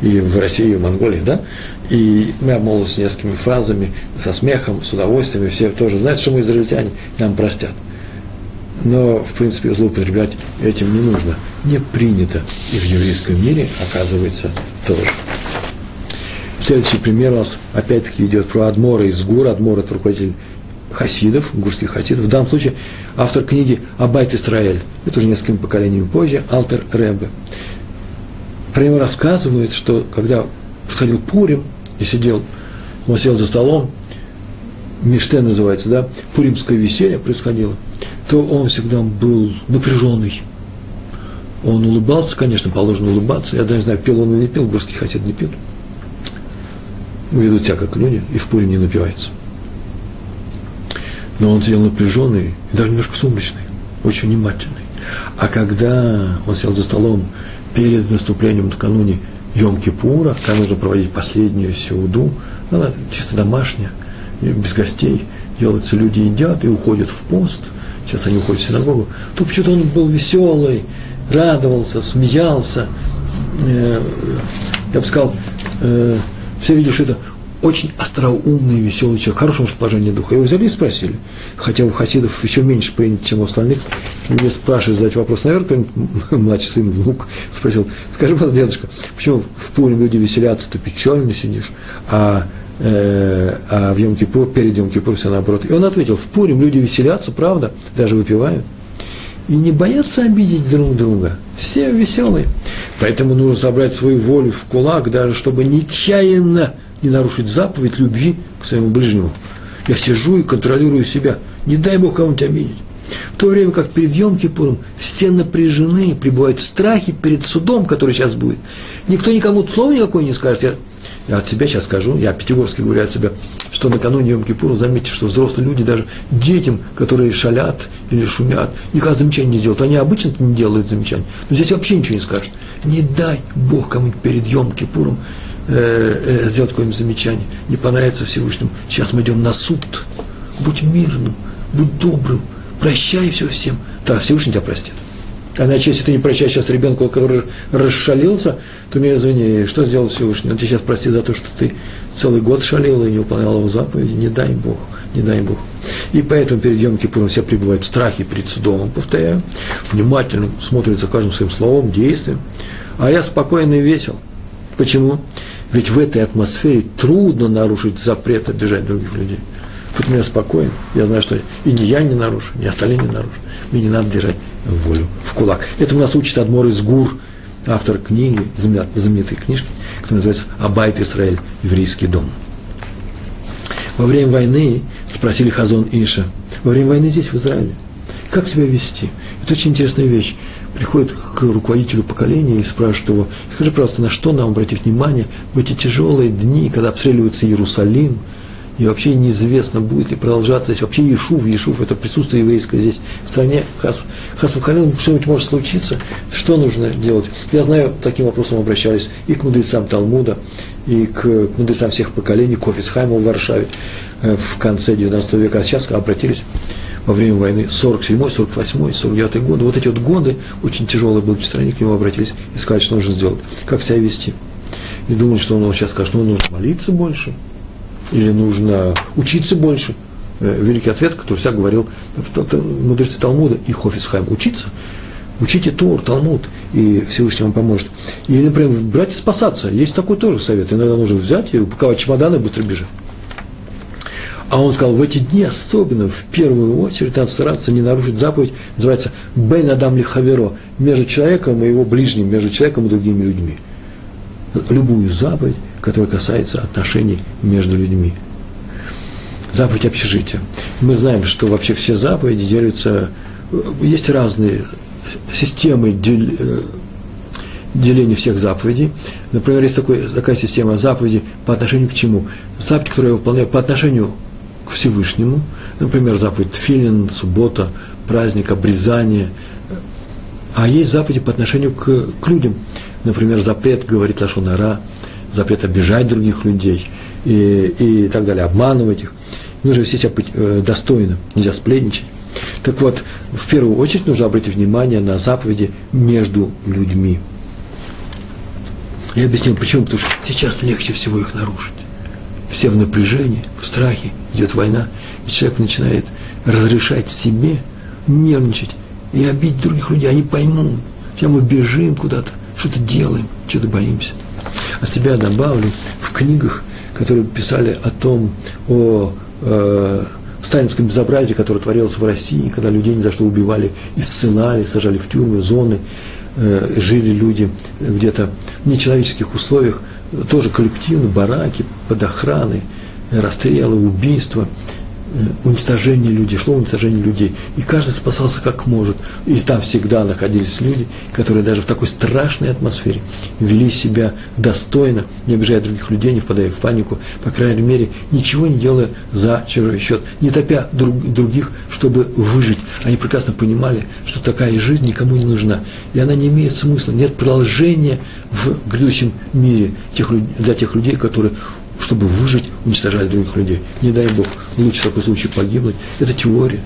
и в России, и в Монголии, да, и мы обмолвились несколькими фразами, со смехом, с удовольствием, и все тоже знают, что мы израильтяне, нам простят. Но, в принципе, злоупотреблять этим не нужно. Не принято и в еврейском мире, оказывается, тоже. Следующий пример у нас опять-таки идет про Адмора из Гур. Адмор – это руководитель хасидов, гурских хасидов. В данном случае автор книги «Абайт Исраэль». Это уже несколькими поколениями позже, Алтер Ребе. Про него рассказывают, что когда подходил Пурим и сидел, он сел за столом, Миштен называется, да, пуримское веселье происходило, то он всегда был напряженный. Он улыбался, конечно, положено улыбаться. Я даже не знаю, пил он или не пил, горский хасид не пил. Ведут себя как люди, и в Пурим не напивается но он сидел напряженный и даже немножко сумрачный, очень внимательный. А когда он сел за столом перед наступлением накануне Йом-Кипура, когда нужно проводить последнюю сеуду, она чисто домашняя, без гостей, делается, люди едят и уходят в пост, сейчас они уходят в синагогу, то почему-то он был веселый, радовался, смеялся, э, я бы сказал, э, все видели, что это очень остроумный, веселый человек, в хорошем расположении духа. Его взяли и спросили, хотя у хасидов еще меньше принято, чем у остальных. Мне спрашивают, задать вопрос, наверное, младший сын, внук спросил, скажи, пожалуйста, дедушка, почему в Пуре люди веселятся, ты печально сидишь, а э, а в Йом-Кипур, перед Йом-Кипур все наоборот. И он ответил, в Пурим люди веселятся, правда, даже выпивают, и не боятся обидеть друг друга. Все веселые. Поэтому нужно собрать свою волю в кулак, даже чтобы нечаянно не нарушить заповедь любви к своему ближнему. Я сижу и контролирую себя. Не дай Бог кого-нибудь обидеть. В то время как перед Йом Кипуром все напряжены, пребывают в страхе перед судом, который сейчас будет. Никто никому слова никакое не скажет. Я, я от себя сейчас скажу, я пятигорский говорю от себя, что накануне Йом Кипура, заметьте, что взрослые люди, даже детям, которые шалят или шумят, никогда замечания не делают. Они обычно не делают замечаний, но здесь вообще ничего не скажут. Не дай Бог кому-нибудь перед Йом Кипуром Э, э, сделать какое-нибудь замечание, не понравится Всевышнему, сейчас мы идем на суд. Будь мирным, будь добрым, прощай все всем. Так, Всевышний тебя простит. А иначе, если ты не прощаешь сейчас ребенку, который расшалился, то меня извини, что сделал Всевышний? Он тебя сейчас простит за то, что ты целый год шалил и не выполнял его заповеди. Не дай Бог, не дай Бог. И поэтому перед Йом Кипуром все пребывают в страхе перед судом, повторяю, внимательно смотрят за каждым своим словом, действием. А я спокойный и весел. Почему? Ведь в этой атмосфере трудно нарушить запрет обижать других людей. Тут меня спокойно. Я знаю, что и не я не нарушу, ни остальные не нарушат. Мне не надо держать волю в кулак. Это у нас учит Адмор из Гур, автор книги, знаменитой книжки, которая называется «Абайт Израиль. Еврейский дом». Во время войны спросили Хазон Иша, во время войны здесь, в Израиле, как себя вести? Это очень интересная вещь приходит к руководителю поколения и спрашивает его, скажи, пожалуйста, на что нам обратить внимание в эти тяжелые дни, когда обстреливается Иерусалим, и вообще неизвестно, будет ли продолжаться здесь вообще Ешув, Ешув – это присутствие еврейское здесь в стране, Хас, Хасвахалил, что-нибудь может случиться, что нужно делать? Я знаю, таким вопросом обращались и к мудрецам Талмуда, и к, к мудрецам всех поколений, к Офисхайму в Варшаве э, в конце XIX века, а сейчас обратились во время войны 47-й, 48-й, 49-й годы. Вот эти вот годы очень тяжелые были в стране, к нему обратились и сказали, что нужно сделать, как себя вести. И думают, что он сейчас скажет, ну, нужно молиться больше, или нужно учиться больше. Э, великий ответ, который всяк говорил мудрецы Талмуда и Хофисхайм, учиться, учите Тор, Талмуд, и Всевышний вам поможет. Или, например, брать и спасаться. Есть такой тоже совет. Иногда нужно взять и упаковать чемоданы и быстро бежать. А он сказал, в эти дни особенно, в первую очередь, надо стараться не нарушить заповедь, называется «бен адам ли хаверо», между человеком и его ближним, между человеком и другими людьми. Любую заповедь, которая касается отношений между людьми. Заповедь общежития. Мы знаем, что вообще все заповеди делятся, есть разные системы э, деления всех заповедей. Например, есть такой, такая система заповедей по отношению к чему? Заповедь, которую я выполняю по отношению к Всевышнему, например, заповедь Филин, суббота, праздник, обрезание, а есть заповеди по отношению к, к людям, например, запрет говорить лошонара, запрет обижать других людей и, и так далее, обманывать их. Нужно вести себя э, достойно, нельзя сплетничать. Так вот, в первую очередь нужно обратить внимание на заповеди между людьми. Я объяснил, почему, потому что сейчас легче всего их нарушить все в напряжении, в страхе, идет война, и человек начинает разрешать себе нервничать и обидеть других людей. Они поймут, сейчас мы бежим куда-то, что-то делаем, что-то боимся. От себя добавлю, в книгах, которые писали о том, о э, сталинском безобразии, которое творилось в России, когда людей ни за что убивали и ссылали, сажали в тюрьмы, зоны, э, жили люди где-то в нечеловеческих условиях, тоже коллективно, бараки, под охраной, расстрелы, убийства – уничтожение людей, шло уничтожение людей. И каждый спасался как может. И там всегда находились люди, которые даже в такой страшной атмосфере вели себя достойно, не обижая других людей, не впадая в панику, по крайней мере, ничего не делая за чужой счет, не топя друг, других, чтобы выжить. Они прекрасно понимали, что такая жизнь никому не нужна, и она не имеет смысла, нет продолжения в грядущем мире тех, для тех людей, которые чтобы выжить, уничтожать других людей. Не дай Бог, лучше в такой случае погибнуть. Это теория,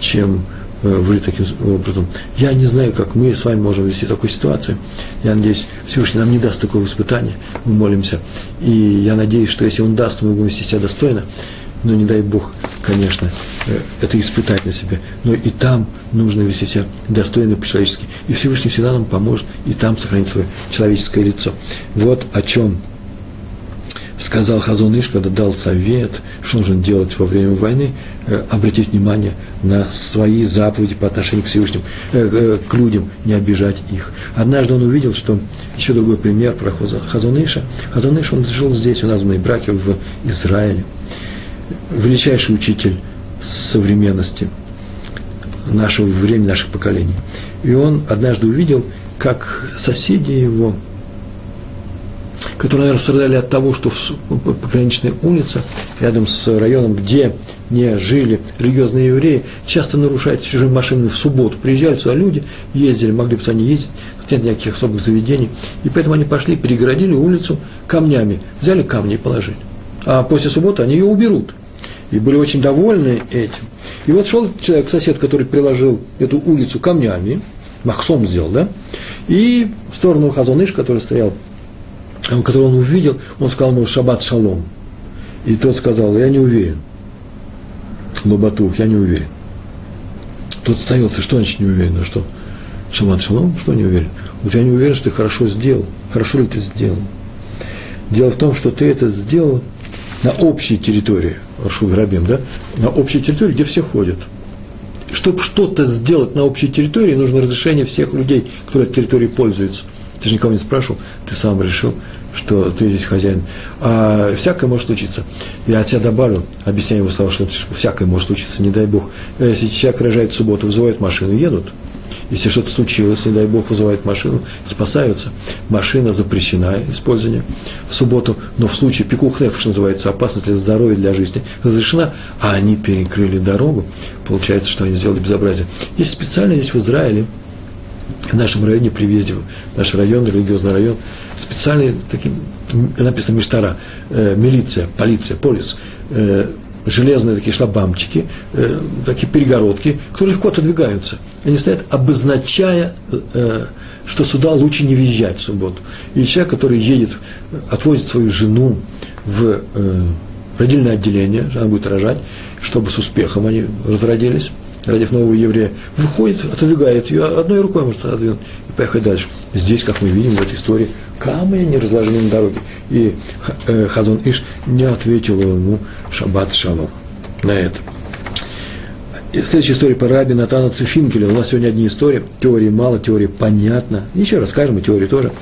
чем э, выжить таким образом. Я не знаю, как мы с вами можем вести такую ситуацию. Я надеюсь, Всевышний нам не даст такого испытания. Мы молимся. И я надеюсь, что если Он даст, мы будем вести себя достойно. Но не дай Бог, конечно, э, это испытать на себе. Но и там нужно вести себя достойно по-человечески. И Всевышний всегда нам поможет и там сохранить свое человеческое лицо. Вот о чем сказал Хазон Иш, когда дал совет, что нужно делать во время войны, э, обратить внимание на свои заповеди по отношению к Всевышним, э, э, к людям, не обижать их. Однажды он увидел, что еще другой пример про Хазон Иша. Хазон Иш, он жил здесь, у нас в Майбраке, в Израиле. Величайший учитель современности нашего времени, наших поколений. И он однажды увидел, как соседи его – которые, наверное, страдали от того, что в пограничной улице, рядом с районом, где не жили религиозные евреи, часто нарушают чужие машины в субботу. Приезжали сюда люди, ездили, могли бы они ездить, тут нет никаких особых заведений. И поэтому они пошли, перегородили улицу камнями, взяли камни и положили. А после субботы они ее уберут. И были очень довольны этим. И вот шел человек, сосед, который приложил эту улицу камнями, махсом сделал, да, и в сторону Хазоныш, который стоял которого он увидел, он сказал ему «Шаббат шалом». И тот сказал, я не уверен. Лобатух, я не уверен. Тот стоял, ты что значит не уверен? А что? Шаббат шалом? Что не уверен? Вот я не уверен, что ты хорошо сделал. Хорошо ли ты сделал? Дело в том, что ты это сделал на общей территории, Рашуд Грабим, да? На общей территории, где все ходят. Чтобы что-то сделать на общей территории, нужно разрешение всех людей, которые этой территорией пользуются. Ты же никого не спрашивал, ты сам решил что ты здесь хозяин. А всякое может случиться. Я от тебя добавлю, объясняю его слова, что всякое может случиться, не дай Бог. Если человек рожает в субботу, вызывают машину, едут. Если что-то случилось, не дай Бог, вызывают машину, спасаются. Машина запрещена, использование в субботу, но в случае пикухнеф, что называется, опасность для здоровья, для жизни, разрешена, а они перекрыли дорогу, получается, что они сделали безобразие. Есть специально здесь в Израиле, в нашем районе, при въезде наш район, религиозный район, специальные такие, написано Миштара, э, милиция, полиция, полис, э, железные такие шлагбамчики, э, такие перегородки, которые легко отодвигаются. Они стоят, обозначая, э, что сюда лучше не въезжать в субботу. И человек, который едет, отвозит свою жену в э, родильное отделение, она будет рожать, чтобы с успехом они разродились, родив нового еврея, выходит, отодвигает ее, одной рукой может отодвинуть и поехать дальше. Здесь, как мы видим в этой истории, камни не разложены на дороге. И э, Хазон Иш не ответил ему шаббат шалом на это. И следующая история по раби Натана Цифинкеля. У нас сегодня одни истории. Теории мало, теории понятно. Ничего, расскажем, и теории тоже.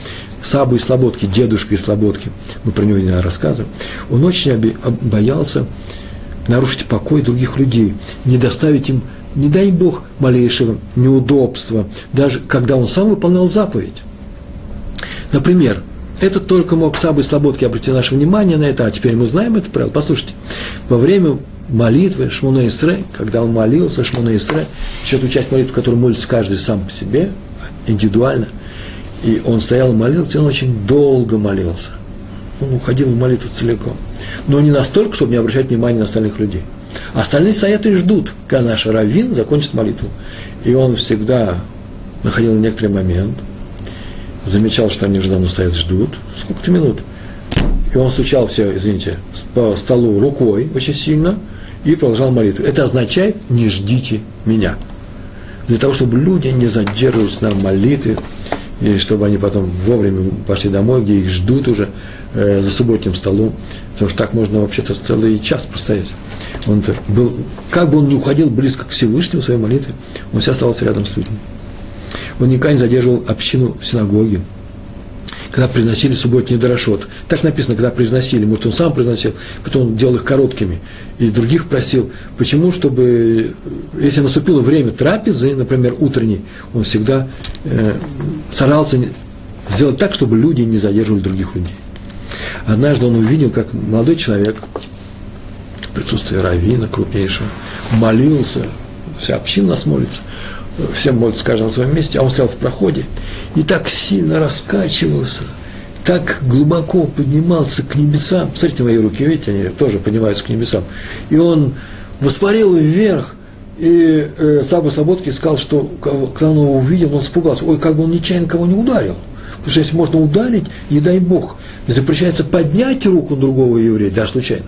Сабы и Слободки, дедушка из Слободки. Мы про него не рассказываем. Он очень боялся нарушить покой других людей, не доставить им не дай Бог, малейшего неудобства, даже когда он сам выполнял заповедь. Например, это только мог Сабы Слободки обратить наше внимание на это, а теперь мы знаем это правило. Послушайте, во время молитвы Шмона Исре, когда он молился, Шмона Исре, еще ту часть молитвы, которую молится каждый сам по себе, индивидуально, и он стоял и молился, и он очень долго молился. Он уходил в молитву целиком. Но не настолько, чтобы не обращать внимания на остальных людей – Остальные стоят и ждут, когда наш раввин закончит молитву. И он всегда находил некоторый момент, замечал, что они уже давно стоят, ждут, сколько-то минут. И он стучал все, извините, по столу рукой очень сильно и продолжал молитву. Это означает «не ждите меня». Для того, чтобы люди не задерживались на молитве, и чтобы они потом вовремя пошли домой, где их ждут уже э, за субботним столом, потому что так можно вообще-то целый час простоять. Он был, как бы он ни уходил близко к Всевышнему в своей молитве, он всегда оставался рядом с людьми. Он никогда не задерживал общину в синагоге, когда произносили субботний дорошот. Так написано, когда произносили, может, он сам произносил, потом он делал их короткими, и других просил. Почему? Чтобы, если наступило время трапезы, например, утренней, он всегда э, старался сделать так, чтобы люди не задерживали других людей. Однажды он увидел, как молодой человек, присутствии равина крупнейшего, молился, вся община нас молится, все молятся каждый на своем месте, а он стоял в проходе и так сильно раскачивался, так глубоко поднимался к небесам. Посмотрите мои руки, видите, они тоже поднимаются к небесам. И он воспарил вверх, и э, Саба Слободский сказал, что когда он его увидел, он испугался, ой, как бы он нечаянно кого не ударил. Потому что если можно ударить, не дай Бог, запрещается поднять руку другого еврея, даже случайно.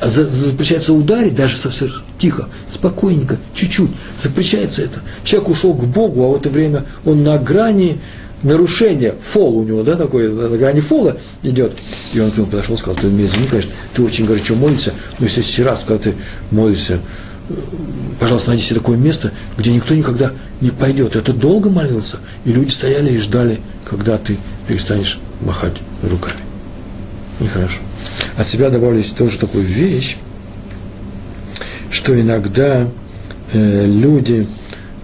А запрещается ударить, даже совсем тихо, спокойненько, чуть-чуть. Запрещается это. Человек ушел к Богу, а в это время он на грани нарушения, фол у него, да, такой, на грани фола идет. И он к нему подошел сказал, ты мне извини, конечно, ты очень горячо молишься, но если следующий раз, когда ты молишься, э, пожалуйста, найди себе такое место, где никто никогда не пойдет. Это долго молился, и люди стояли и ждали, когда ты перестанешь махать руками. Нехорошо. От себя добавлю тоже такую вещь, что иногда э, люди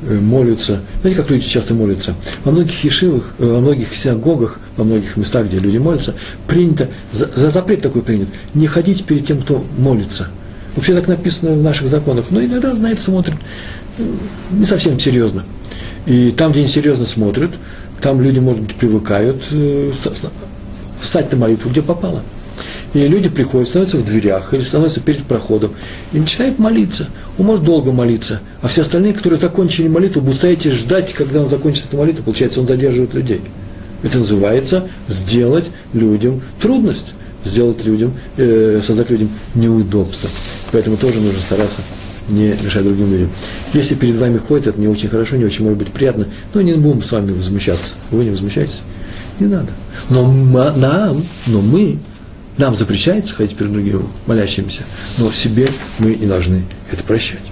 э, молятся, знаете, как люди часто молятся? Во многих ешивах, э, во многих синагогах, во многих местах, где люди молятся, принято, за, за запрет такой принят, не ходить перед тем, кто молится. Вообще так написано в наших законах, но иногда, знаете, смотрят не совсем серьезно. И там, где они серьезно смотрят, там люди, может быть, привыкают э, встать на молитву, где попало – и люди приходят, становятся в дверях или становятся перед проходом и начинают молиться. Он может долго молиться, а все остальные, которые закончили молитву, будут стоять и ждать, когда он закончит эту молитву. Получается, он задерживает людей. Это называется сделать людям трудность, сделать людям, э, создать людям неудобство. Поэтому тоже нужно стараться не мешать другим людям. Если перед вами ходит, это не очень хорошо, не очень может быть приятно, но не будем с вами возмущаться. Вы не возмущаетесь? Не надо. Но нам, но мы нам запрещается ходить перед другими молящимися, но себе мы не должны это прощать.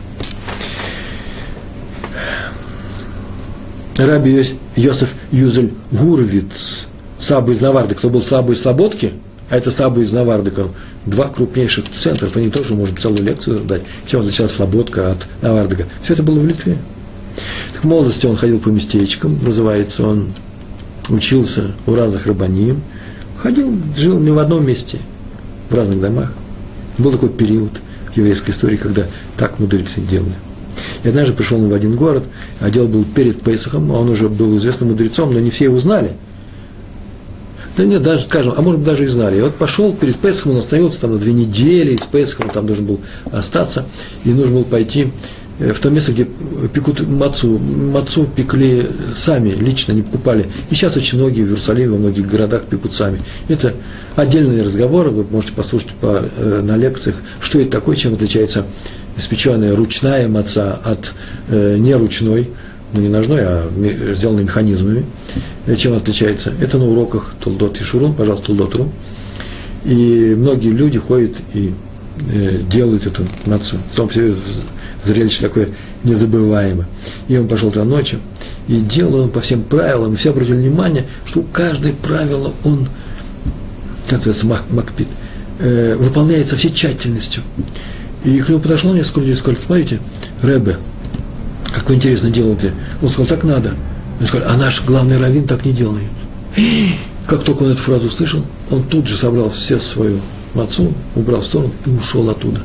Раби Йосиф Юзель Гурвиц, Саба из Наварды. Кто был Саба из Слободки, а это Саба из Навардыка, два крупнейших центра, по ним тоже можно целую лекцию дать, чем отличалась Слободка от Навардыка. Все это было в Литве. Так в молодости он ходил по местечкам, называется он, учился у разных рабаним, Ходил, жил не в одном месте, в разных домах. Был такой период в еврейской истории, когда так мудрецы делали. И однажды пришел он в один город, а дело был перед Пейсахом, он уже был известным мудрецом, но не все его знали. Да нет, даже, скажем, а может быть, даже и знали. И вот пошел перед Песхом, он остановился там на две недели, и с Песхом там должен был остаться, и нужно было пойти в то место, где пекут мацу. Мацу пекли сами, лично не покупали. И сейчас очень многие в Иерусалиме, во многих городах пекут сами. Это отдельные разговоры, вы можете послушать по, э, на лекциях, что это такое, чем отличается испеченная ручная маца от э, неручной, ну не ножной, а сделанной механизмами. Э, чем отличается? Это на уроках Тулдот и Шурун, пожалуйста, Тулдот.ру. И многие люди ходят и э, делают эту мацу. Сам себе зрелище такое незабываемое. И он пошел туда ночью, и делал он по всем правилам, все обратили внимание, что каждое правило он, как называется, мак, макпит, э, выполняет всей тщательностью. И к нему подошло несколько людей, сказали, смотрите, Рэбе, как вы интересно делаете. Он сказал, так надо. Он сказал, а наш главный раввин так не делает. Как только он эту фразу услышал, он тут же собрал все свою мацу, убрал в сторону и ушел оттуда.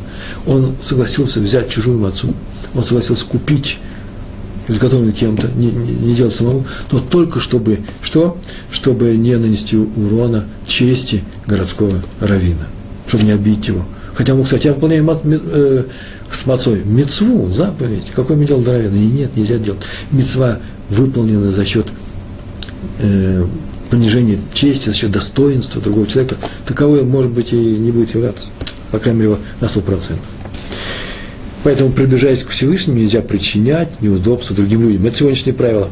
Он согласился взять чужую мацу, он согласился купить изготовленную кем-то, не, не, не делать самому, но только чтобы, что? Чтобы не нанести урона чести городского равина, чтобы не обидеть его. Хотя мы, кстати, я выполняю мат, э, с мацой мецву, заповедь. Какой делал до равина? Нет, нельзя делать. Мецва выполнена за счет э, понижение чести, за счет достоинства другого человека, таковой, может быть, и не будет являться, по крайней мере, на сто процентов. Поэтому, приближаясь к Всевышнему, нельзя причинять неудобства другим людям. Это сегодняшнее правило.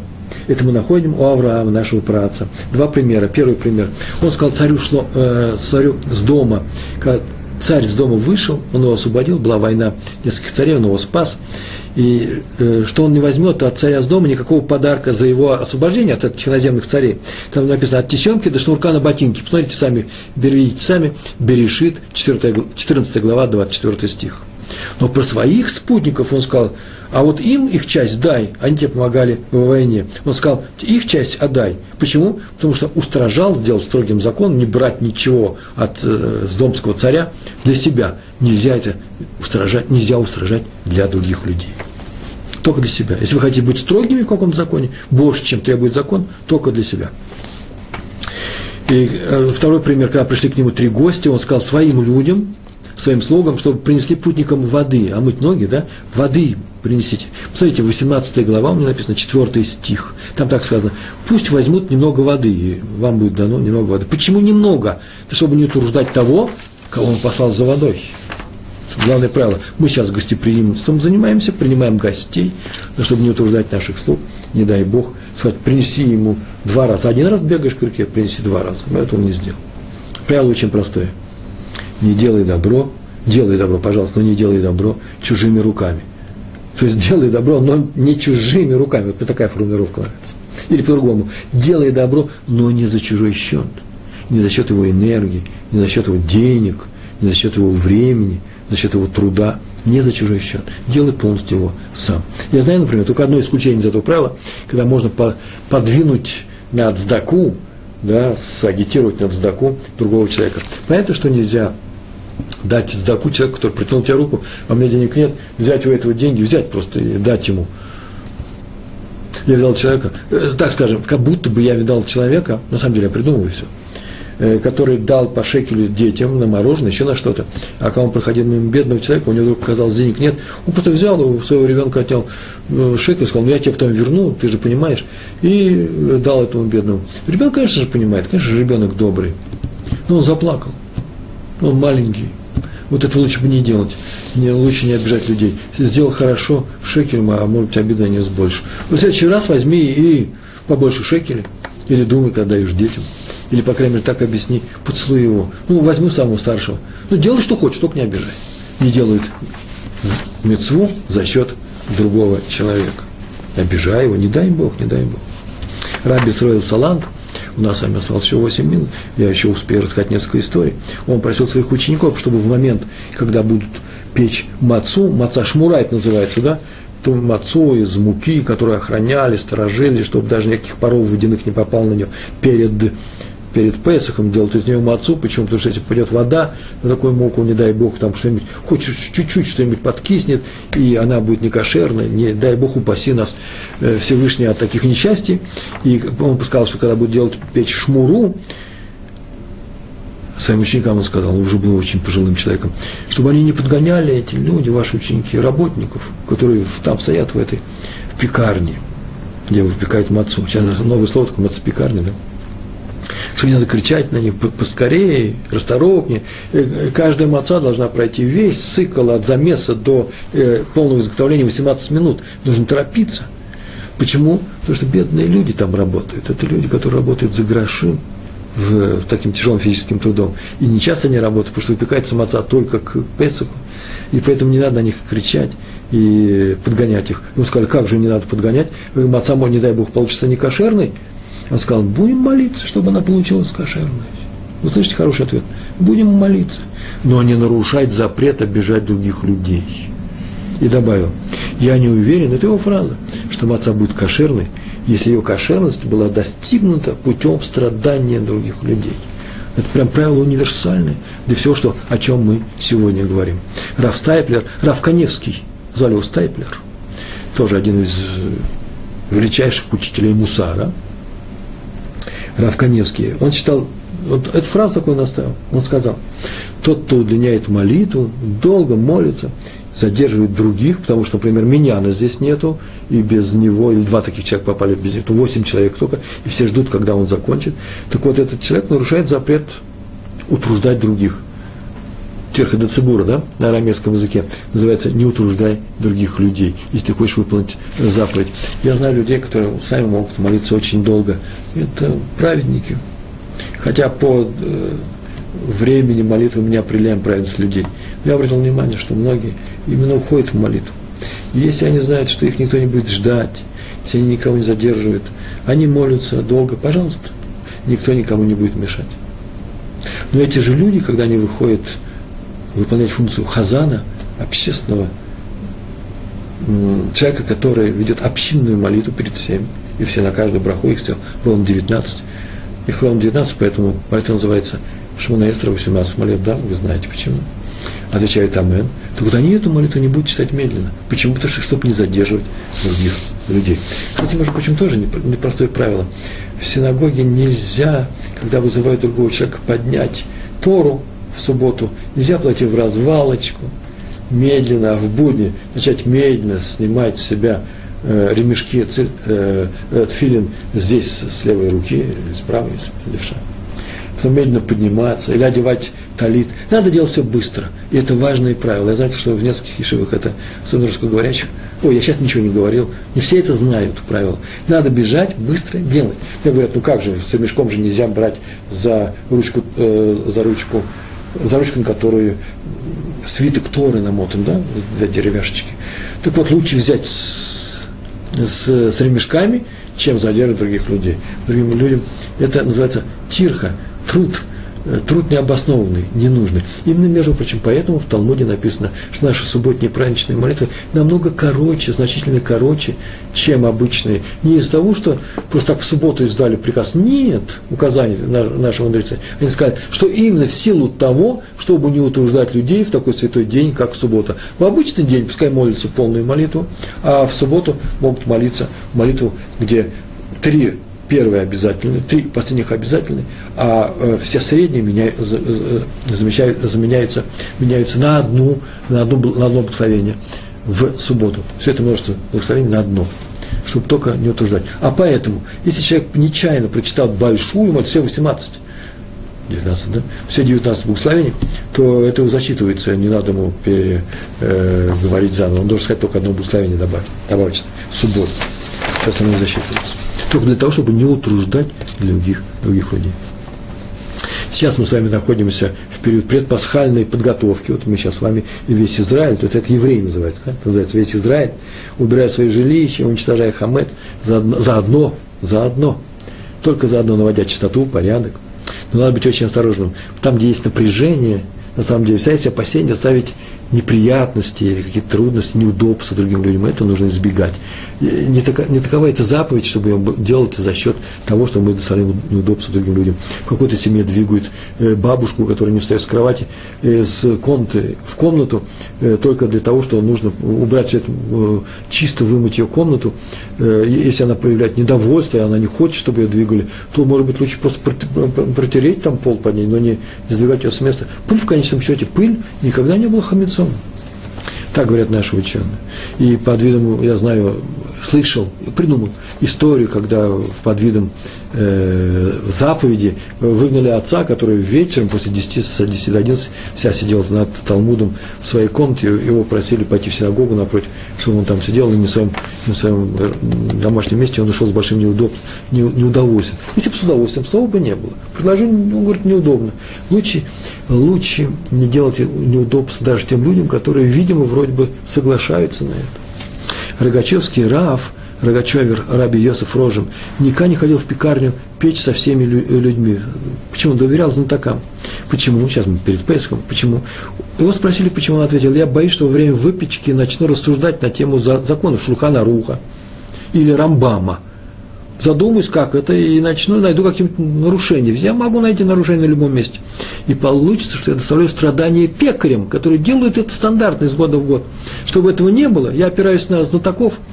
Это мы находим у Авраама, нашего праца. Два примера. Первый пример. Он сказал царю, шло, э, царю с дома, когда царь с дома вышел, он его освободил, была война нескольких царей, он его спас. И э, что он не возьмет от царя с дома никакого подарка за его освобождение от этих иноземных царей. Там написано от тесемки до шнурка на ботинки. Посмотрите сами, берите сами, Берешит, 14 глава, 24 стих. Но про своих спутников он сказал, а вот им их часть дай, они тебе помогали в войне. Он сказал, их часть отдай. Почему? Потому что устражал, делал строгим закон, не брать ничего от э, домского царя для себя. Нельзя это устражать, нельзя устражать для других людей. Только для себя. Если вы хотите быть строгими в каком-то законе, больше, чем требует закон, только для себя. И э, второй пример, когда пришли к нему три гостя, он сказал своим людям, своим слугам, чтобы принесли путникам воды, а мыть ноги, да, воды принесите. Посмотрите, 18 глава, у меня написано 4 стих. Там так сказано, пусть возьмут немного воды, и вам будет дано немного воды. Почему немного? Это чтобы не утруждать того, кого он послал за водой. Главное правило, мы сейчас гостеприимством занимаемся, принимаем гостей, но чтобы не утруждать наших слуг, не дай Бог, сказать, принеси ему два раза. Один раз бегаешь к реке, принеси два раза. Но это он не сделал. Правило очень простое – не делай добро, делай добро, пожалуйста, но не делай добро чужими руками. То есть делай добро, но не чужими руками. Вот мне такая формулировка нравится. Или по-другому, делай добро, но не за чужой счет. Не за счет его энергии, не за счет его денег, не за счет его времени, за счет его труда, не за чужой счет. Делай полностью его сам. Я знаю, например, только одно исключение из этого правила, когда можно подвинуть на цдаку, да, сагитировать на цдаку другого человека. Понятно, что нельзя дать сдаку человеку, который протянул тебе руку, а у меня денег нет, взять у этого деньги, взять просто и дать ему. Я видал человека, э, так скажем, как будто бы я видал человека, на самом деле я придумываю все, э, который дал по шекелю детям на мороженое, еще на что-то. А когда он проходил мимо бедного человека, у него вдруг казалось, денег нет, он просто взял у своего ребенка, отнял э, шекель, сказал, ну я тебе потом верну, ты же понимаешь, и дал этому бедному. Ребенок, конечно же, понимает, конечно же, ребенок добрый. Но он заплакал. Он маленький. Вот это лучше бы не делать. Не, лучше не обижать людей. Сделал хорошо, шекель, а может быть обидно нес больше. В следующий раз возьми и побольше шекелей. Или думай, когда даешь детям. Или, по крайней мере, так объясни, поцелуй его. Ну, возьми самого старшего. Ну, делай, что хочешь, только не обижай. Не делает мецву за счет другого человека. Обижай его, не дай им Бог, не дай им Бог. Раби строил салант – у нас с вами осталось еще 8 минут, я еще успею рассказать несколько историй. Он просил своих учеников, чтобы в момент, когда будут печь мацу, маца шмура это называется, да, то мацу из муки, которые охраняли, сторожили, чтобы даже никаких паров водяных не попал на нее перед перед Песохом делают из нее мацу. Почему? Потому что если попадет вода на такую муку, не дай Бог, там что-нибудь, хоть чуть-чуть что-нибудь подкиснет, и она будет некошерной, не дай Бог упаси нас э, Всевышний от таких несчастий. И он сказал, что когда будет делать печь шмуру, своим ученикам он сказал, он уже был очень пожилым человеком, чтобы они не подгоняли эти люди, ваши ученики, работников, которые там стоят в этой в пекарне, где выпекают мацу. Сейчас новое слово такое, мацепекарня, да? Что не надо кричать на них поскорее, расторопнее. Э, каждая маца должна пройти весь цикл от замеса до э, полного изготовления 18 минут. Нужно торопиться. Почему? Потому что бедные люди там работают. Это люди, которые работают за гроши, в, таким тяжелым физическим трудом. И не часто они работают, потому что выпекается маца только к Песаху. И поэтому не надо на них кричать и подгонять их. Ему сказали, как же не надо подгонять? Маца, не дай Бог, получится не кошерный, он сказал, будем молиться, чтобы она получилась кошерной. Вы слышите хороший ответ? Будем молиться, но не нарушать запрет обижать других людей. И добавил, я не уверен, это его фраза, что маца будет кошерной, если ее кошерность была достигнута путем страдания других людей. Это прям правило универсальное для всего, что, о чем мы сегодня говорим. Раф Стайплер, Раф Каневский, звали его Стайплер, тоже один из величайших учителей Мусара – Равканевский, он читал, вот эту фразу такую наставил, он сказал, тот, кто удлиняет молитву, долго молится, задерживает других, потому что, например, Миньяна здесь нету, и без него, или два таких человека попали без него, восемь человек только, и все ждут, когда он закончит. Так вот, этот человек нарушает запрет утруждать других. Терха Децибура, да, на арамейском языке, называется «не утруждай других людей», если ты хочешь выполнить заповедь. Я знаю людей, которые сами могут молиться очень долго. Это праведники. Хотя по э, времени молитвы мы не определяем праведность людей. я обратил внимание, что многие именно уходят в молитву. И если они знают, что их никто не будет ждать, если они никого не задерживают, они молятся долго, пожалуйста, никто никому не будет мешать. Но эти же люди, когда они выходят выполнять функцию хазана, общественного человека, который ведет общинную молитву перед всеми, и все на каждую браху, их все ровно 19, их ровно 19, поэтому молитва называется Шмона Эстра 18 молитв, да, вы знаете почему. Отвечает Амен. Так вот они эту молитву не будут читать медленно. Почему? Потому что, чтобы не задерживать других людей. Кстати, может, почему тоже непростое правило. В синагоге нельзя, когда вызывают другого человека, поднять Тору в субботу, нельзя платить в развалочку, медленно, а в будни начать медленно снимать с себя э, ремешки, э, э, тфилин здесь с левой руки, с правой, левша потом медленно подниматься, или одевать талит. Надо делать все быстро. И это важное правило. Я знаю, что в нескольких ешивах это, особенно русскоговорящих, ой, я сейчас ничего не говорил, не все это знают, правило. Надо бежать, быстро делать. Мне говорят, ну как же, с ремешком же нельзя брать за ручку, э, за ручку, за ручку, на которую свиток Торы намотан, да, для деревяшечки. Так вот, лучше взять с, с, с ремешками, чем задерживать других людей. Другим людям это называется тирха, труд, труд необоснованный, ненужный. Именно, между прочим, поэтому в Талмуде написано, что наши субботние праздничные молитвы намного короче, значительно короче, чем обычные. Не из-за того, что просто так в субботу издали приказ. Нет, указаний нашего мудрецы. Они сказали, что именно в силу того, чтобы не утруждать людей в такой святой день, как суббота. В обычный день пускай молятся полную молитву, а в субботу могут молиться молитву, где три первые обязательные, три последних обязательные, а э, все средние меня, замечают, заменяются, меняются на одну, на, одну, на одно благословение в субботу. Все это множество благословений на одно, чтобы только не утруждать. А поэтому, если человек нечаянно прочитал большую молитву, все 18, 19, да? Все 19 благословений, то это зачитывается, не надо ему пере, э, говорить заново. Он должен сказать только одно благословение добавить, добавочно, в субботу. Все остальное засчитывается только для того, чтобы не утруждать других, других людей. Сейчас мы с вами находимся в период предпасхальной подготовки. Вот мы сейчас с вами и весь Израиль, то это, еврей называется, да? это называется весь Израиль, убирая свои жилища, уничтожая хамет, заодно, заодно, заодно, только заодно наводя чистоту, порядок. Но надо быть очень осторожным. Там, где есть напряжение, на самом деле, вся есть опасение ставить неприятности или какие-то трудности, неудобства другим людям, это нужно избегать. Не, така, не такова эта заповедь, чтобы делать за счет того, что мы доставляем неудобства другим людям. В какой-то семье двигают э, бабушку, которая не встает с кровати, э, с комнаты в комнату, э, только для того, что нужно убрать эту, чисто вымыть ее комнату. Если она проявляет недовольство, и она не хочет, чтобы ее двигали, то, может быть, лучше просто протереть там пол под ней, но не сдвигать ее с места. Пыль, в конечном счете, пыль никогда не была хамецом. Так говорят наши ученые. И под видом, я знаю, слышал, придумал историю, когда под видом э, заповеди выгнали отца, который вечером после 10, с 10 до 11 вся сидел над Талмудом в своей комнате, его просили пойти в синагогу напротив, чтобы он там сидел, и в своем, в своем э, домашнем месте он ушел с большим неудобством, не, неудовольствием. Если бы с удовольствием, слова бы не было. Предложение, он говорит, неудобно. Лучше, лучше не делать неудобства даже тем людям, которые, видимо, вроде бы соглашаются на это. Рогачевский Раф – Рогачевер, Раби Йосиф Рожин, никогда не ходил в пекарню печь со всеми людьми. Почему? Доверял знатокам. Почему? Сейчас мы перед Песхом. Почему? Его спросили, почему он ответил, я боюсь, что во время выпечки начну рассуждать на тему законов Шульхана Руха или Рамбама. Задумаюсь, как это, и начну, найду какие-нибудь нарушения. Я могу найти нарушения на любом месте. И получится, что я доставляю страдания пекарям, которые делают это стандартно из года в год. Чтобы этого не было, я опираюсь на знатоков –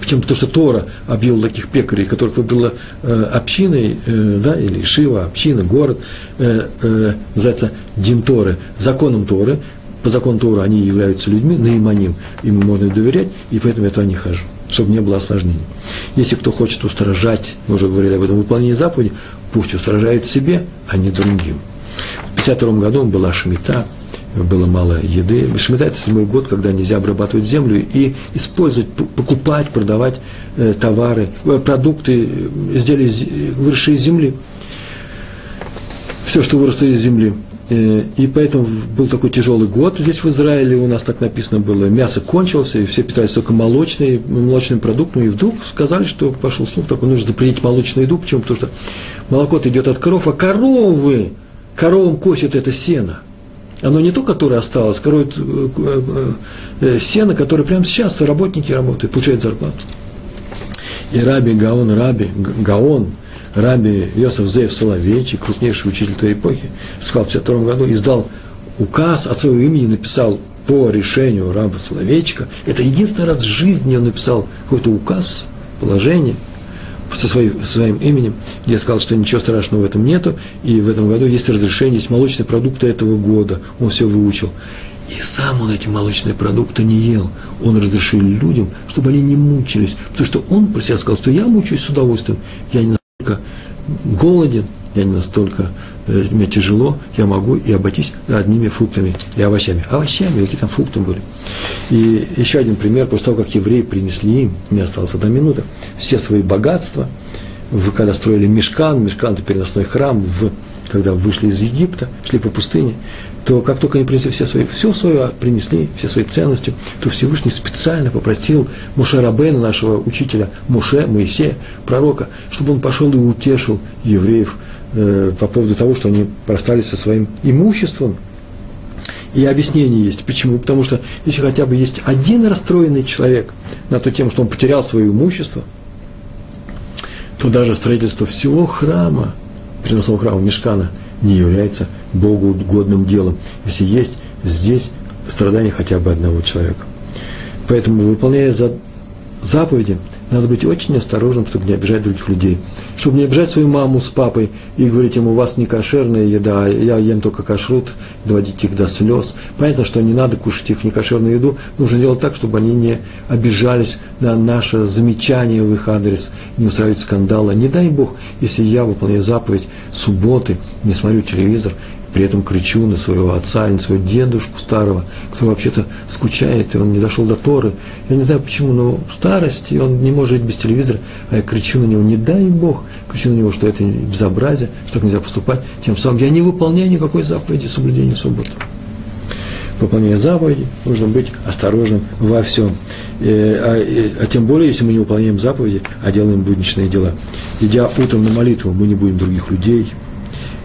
Почему? Потому что Тора объявила таких пекарей, которых выбрала э, общиной, э, да, или Шива, община, город, э, э, называется Динторы, законом Торы. По закону Торы они являются людьми, наиманим, им можно доверять, и поэтому я туда не хожу, чтобы не было осложнений. Если кто хочет устражать, мы уже говорили об этом выполнении заповеди, пусть устражает себе, а не другим. В 1952 году была шмита, было мало еды. Шмита – это седьмой год, когда нельзя обрабатывать землю и использовать, покупать, продавать э, товары, э, продукты, изделия, выросшие из земли. Все, что выросло из земли. Э, и поэтому был такой тяжелый год здесь в Израиле, у нас так написано было, мясо кончилось, и все питались только молочной, молочным продуктом, и вдруг сказали, что пошел слух такой, нужно запретить молочную еду, почему? Потому что молоко идет от коров, а коровы, коровам косят это сено – оно не то, которое осталось, э, э, э, сено, которое прямо сейчас работники работают, получают зарплату. И Раби Гаон, Раби Гаон, Раби Йосиф Зеев Соловейчик, крупнейший учитель той эпохи, сказал в 1952 году, издал указ от своего имени, написал по решению раба Соловейчика. Это единственный раз в жизни он написал какой-то указ, положение – со своим, своим именем, где сказал, что ничего страшного в этом нету, и в этом году есть разрешение, есть молочные продукты этого года, он все выучил. И сам он эти молочные продукты не ел. Он разрешил людям, чтобы они не мучились. Потому что он про себя сказал, что я мучаюсь с удовольствием. Я не настолько голоден, я не настолько, э, мне тяжело, я могу и обойтись одними фруктами и овощами. Овощами, какие там фрукты были. И еще один пример, после того, как евреи принесли им, мне осталась одна минута, все свои богатства, в, когда строили мешкан, мешкан – это переносной храм, в, когда вышли из Египта, шли по пустыне, то как только они принесли все свои, все свое принесли, все свои ценности, то Всевышний специально попросил Муше Рабена, нашего учителя, Муше, Моисея, пророка, чтобы он пошел и утешил евреев – Э, по поводу того, что они простались со своим имуществом. И объяснение есть. Почему? Потому что если хотя бы есть один расстроенный человек на ту тему, что он потерял свое имущество, то даже строительство всего храма, переносного храма Мешкана, не является Богу угодным делом, если есть здесь страдания хотя бы одного человека. Поэтому, выполняя заповеди, надо быть очень осторожным, чтобы не обижать других людей. Чтобы не обижать свою маму с папой и говорить им, у вас не кошерная еда, я ем только кашрут, доводить их до слез. Понятно, что не надо кушать их некошерную еду, нужно делать так, чтобы они не обижались на наше замечание в их адрес, не устраивать скандала. Не дай Бог, если я выполняю заповедь субботы, не смотрю телевизор, при этом кричу на своего отца на своего дедушку старого, кто вообще-то скучает, и он не дошел до Торы. Я не знаю почему, но в старости он не может жить без телевизора, а я кричу на него, не дай Бог, кричу на него, что это безобразие, что так нельзя поступать. Тем самым я не выполняю никакой заповеди соблюдения субботы. Выполняя заповеди, нужно быть осторожным во всем. Э, а, а тем более, если мы не выполняем заповеди, а делаем будничные дела. Идя утром на молитву, мы не будем других людей, Э,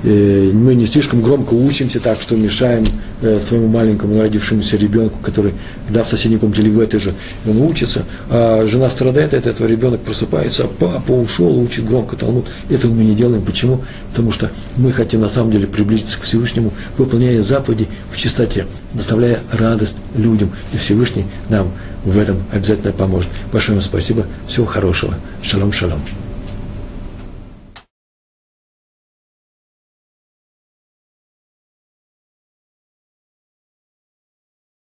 мы не слишком громко учимся так, что мешаем э, своему маленькому родившемуся ребенку, который, да, в соседней комнате или в этой же, он учится, а жена страдает от этого, ребенок просыпается, а папа ушел, учит громко Талмуд. Этого мы не делаем. Почему? Потому что мы хотим на самом деле приблизиться к Всевышнему, выполняя заповеди в чистоте, доставляя радость людям. И Всевышний нам в этом обязательно поможет. Большое вам спасибо. Всего хорошего. Шалом, шалом.